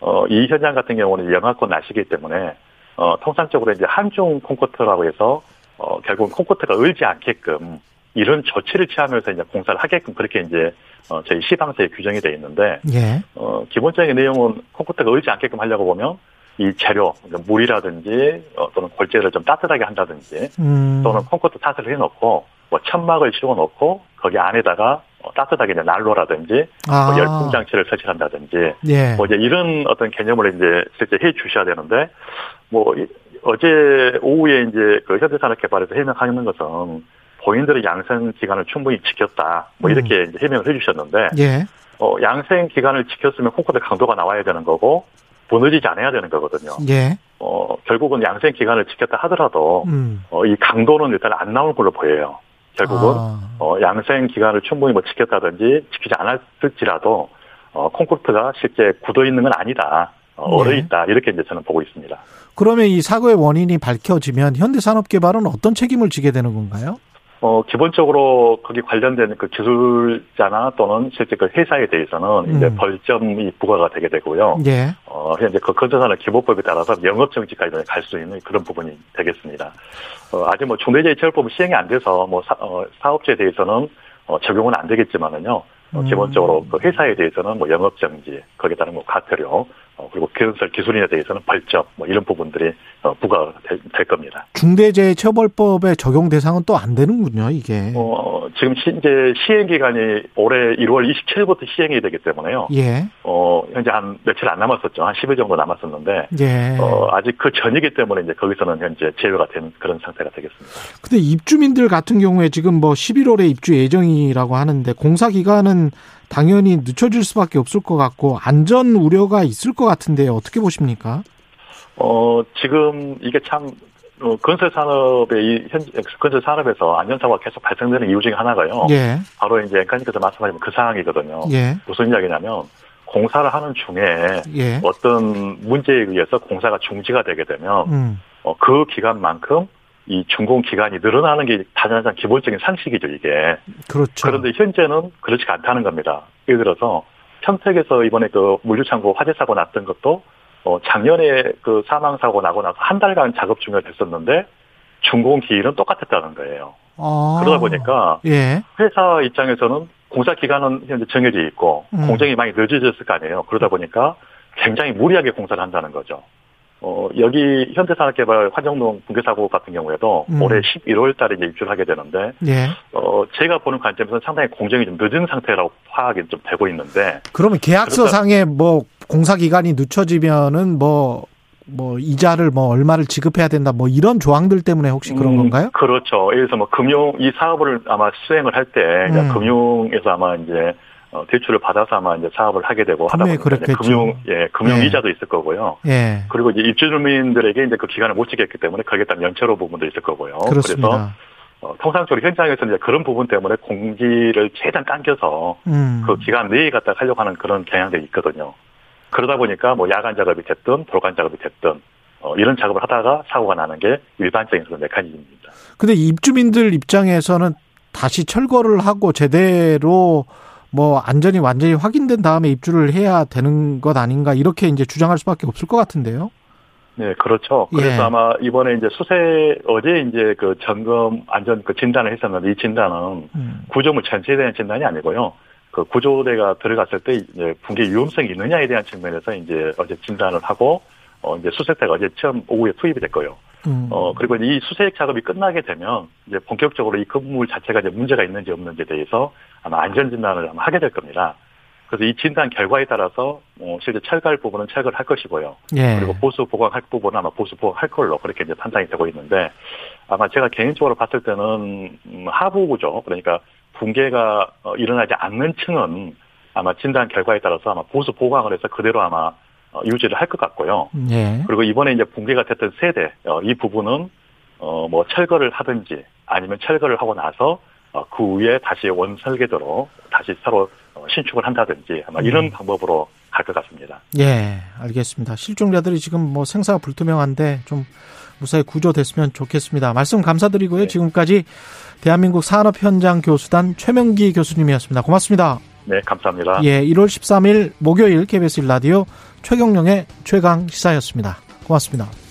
어, 이 현장 같은 경우는 영하권 날씨이기 때문에 어, 통상적으로 이제 한중 콘크리트라고 해서 어, 결국은 콘크리트가 얼지 않게끔 이런 조치를 취하면서 이제 공사를 하게끔 그렇게 이제 어, 저희 시방서에 규정이 되어 있는데 예. 어, 기본적인 내용은 콘크리트가 얼지 않게끔 하려고 보면 이 재료, 그러니까 물이라든지 어, 또는 골재를 좀 따뜻하게 한다든지 음. 또는 콘크리트 탓을 해놓고 뭐 천막을 씌워놓고 거기 안에다가 어, 따뜻하게 이제 난로라든지 아. 뭐 열풍 장치를 설치한다든지 예. 뭐 이제 이런 어떤 개념을 이제 실제 해 주셔야 되는데 뭐 이- 어제 오후에 이제 그 현대산업개발에서 해명하는 것은 본인들의 양성 기간을 충분히 지켰다 뭐 음. 이렇게 이제 해명을 해주셨는데 예. 어, 양생 기간을 지켰으면 콩쿠르 강도가 나와야 되는 거고 무너지지 않아야 되는 거거든요. 예. 어, 결국은 양생 기간을 지켰다 하더라도 음. 어, 이 강도는 일단 안 나올 걸로 보여요. 결국은 아. 어, 양생 기간을 충분히 뭐 지켰다든지 지키지 않았을지라도 어, 콩쿠르트가 실제 굳어 있는 건 아니다. 어, 얼어 네. 있다. 이렇게 이제 저는 보고 있습니다. 그러면 이 사고의 원인이 밝혀지면 현대산업개발은 어떤 책임을 지게 되는 건가요? 어, 기본적으로 거기 관련된 그 기술자나 또는 실제 그 회사에 대해서는 이제 음. 벌점이 부과가 되게 되고요. 예. 어, 현재 그 건설산업 기본법에 따라서 영업정지까지 갈 수 있는 그런 부분이 되겠습니다. 어, 아직 뭐 중대재해처벌법이 시행이 안 돼서 뭐 사, 어, 사업주에 대해서는 어, 적용은 안 되겠지만은요. 어, 음. 기본적으로 그 회사에 대해서는 뭐 영업정지, 거기에 따른 뭐 과태료, 어, 그리고 건설 기술인에 대해서는 벌점, 뭐 이런 부분들이 어, 부과가 될, 될 겁니다. 중대재해처벌법의 적용 대상은 또 안 되는군요, 이게. 어, 지금 시, 이제 시행 기간이 올해 1월 27일부터 시행이 되기 때문에요. 예. 어, 현재 한 며칠 안 남았었죠. 한 10일 정도 남았었는데, 예. 어, 아직 그 전이기 때문에 이제 거기서는 현재 제외가 된 그런 상태가 되겠습니다. 근데 입주민들 같은 경우에 지금 뭐 11월에 입주 예정이라고 하는데 공사 기간은 당연히 늦춰질 수밖에 없을 것 같고 안전 우려가 있을 것 같은데 어떻게 보십니까? 어, 지금 이게 참, 어, 건설 산업의 이 현, 건설 산업에서 안전사고가 계속 발생되는 이유 중에 하나가요. 예. 바로 이제 앵카님께서 말씀하신 그 상황이거든요. 예. 무슨 이야기냐면, 공사를 하는 중에 예. 어떤 문제에 의해서 공사가 중지가 되게 되면, 음. 어, 그 기간만큼 이 준공 기간이 늘어나는 게 가장 기본적인 상식이죠, 이게. 그렇죠. 그런데 현재는 그렇지가 않다는 겁니다. 예를 들어서 평택에서 이번에 그 물류창고 화재 사고 났던 것도 어 작년에 그 사망 사고 나고 나서 한 달간 작업 중에 됐었는데 준공 기일은 똑같았다는 거예요. 아. 그러다 보니까 예. 회사 입장에서는 공사 기간은 현재 정해져 있고 음. 공정이 많이 늦어졌을 거 아니에요. 그러다 보니까 굉장히 무리하게 공사를 한다는 거죠. 어, 여기 현대산업개발 화정동 붕괴 사고 같은 경우에도 음. 올해 11월 달에 이제 입주를 하게 되는데 예. 어, 제가 보는 관점에서는 상당히 공정이 좀 늦은 상태라고 파악이 좀 되고 있는데, 그러면 계약서상에 뭐 공사 기간이 늦춰지면은 뭐, 뭐 이자를 뭐 얼마를 지급해야 된다 뭐 이런 조항들 때문에 혹시 그런 음, 건가요? 그렇죠. 예를 들어서 뭐 금융, 이 사업을 아마 수행을 할 때, 음. 금융에서 아마 이제, 어, 대출을 받아서 아마 이제 사업을 하게 되고 하다 보니까. 금융, 예, 금융 예. 이자도 있을 거고요. 예. 그리고 이제 입주민들에게 이제 그 기간을 못 지켰기 때문에 거기에 따른 연체로 부분도 있을 거고요. 그래서 그렇습니다. 어, 통상적으로 현장에서 이제 그런 부분 때문에 공지를 최대한 당겨서 음. 그 기간 내에 갖다 하려고 하는 그런 경향들이 있거든요. 그러다 보니까 뭐 야간 작업이 됐든 돌간 작업이 됐든 어, 이런 작업을 하다가 사고가 나는 게 일반적인 그런 메커니즘입니다. 근데 입주민들 입장에서는 다시 철거를 하고 제대로 뭐 안전이 완전히 확인된 다음에 입주를 해야 되는 것 아닌가 이렇게 이제 주장할 수밖에 없을 것 같은데요. 네, 그렇죠. 그래서 예. 아마 이번에 이제 수세 어제 이제 그 점검 안전 그 진단을 했었는데 이 진단은 음. 구조물 전체에 대한 진단이 아니고요. 그 구조대가 들어갔을 때 이제 붕괴 위험성이 있느냐에 대한 측면에서 이제 어제 진단을 하고 어 이제 수색대가 어제 처음 오후에 투입이 됐고요. 음. 어 그리고 이 수색 작업이 끝나게 되면 이제 본격적으로 이 건물 자체가 이제 문제가 있는지 없는지에 대해서 아마 안전 진단을 아마 하게 될 겁니다. 그래서 이 진단 결과에 따라서 어 실제 철거할 부분은 철거를 할 것이고요. 예. 그리고 보수 보강할 부분은 아마 보수 보강할 걸로 그렇게 이제 판단이 되고 있는데 아마 제가 개인적으로 봤을 때는 음, 하부 구조 그러니까 붕괴가 어, 일어나지 않는 층은 아마 진단 결과에 따라서 아마 보수 보강을 해서 그대로 아마 어, 유지를 할 것 같고요. 예. 그리고 이번에 이제 붕괴가 됐던 세대 어, 이 부분은 어뭐 철거를 하든지 아니면 철거를 하고 나서 어, 그 위에 다시 원 설계도로 다시 새로 어, 신축을 한다든지 아마 이런 음. 방법으로 갈 것 같습니다. 예, 알겠습니다. 실종자들이 지금 뭐 생사가 불투명한데 좀 무사히 구조됐으면 좋겠습니다. 말씀 감사드리고요. 네. 지금까지 대한민국 산업현장 교수단 최명기 교수님이었습니다. 고맙습니다. 네, 감사합니다. 예, 1월 13일 목요일 KBS 1라디오 최경령의 최강 시사였습니다. 고맙습니다.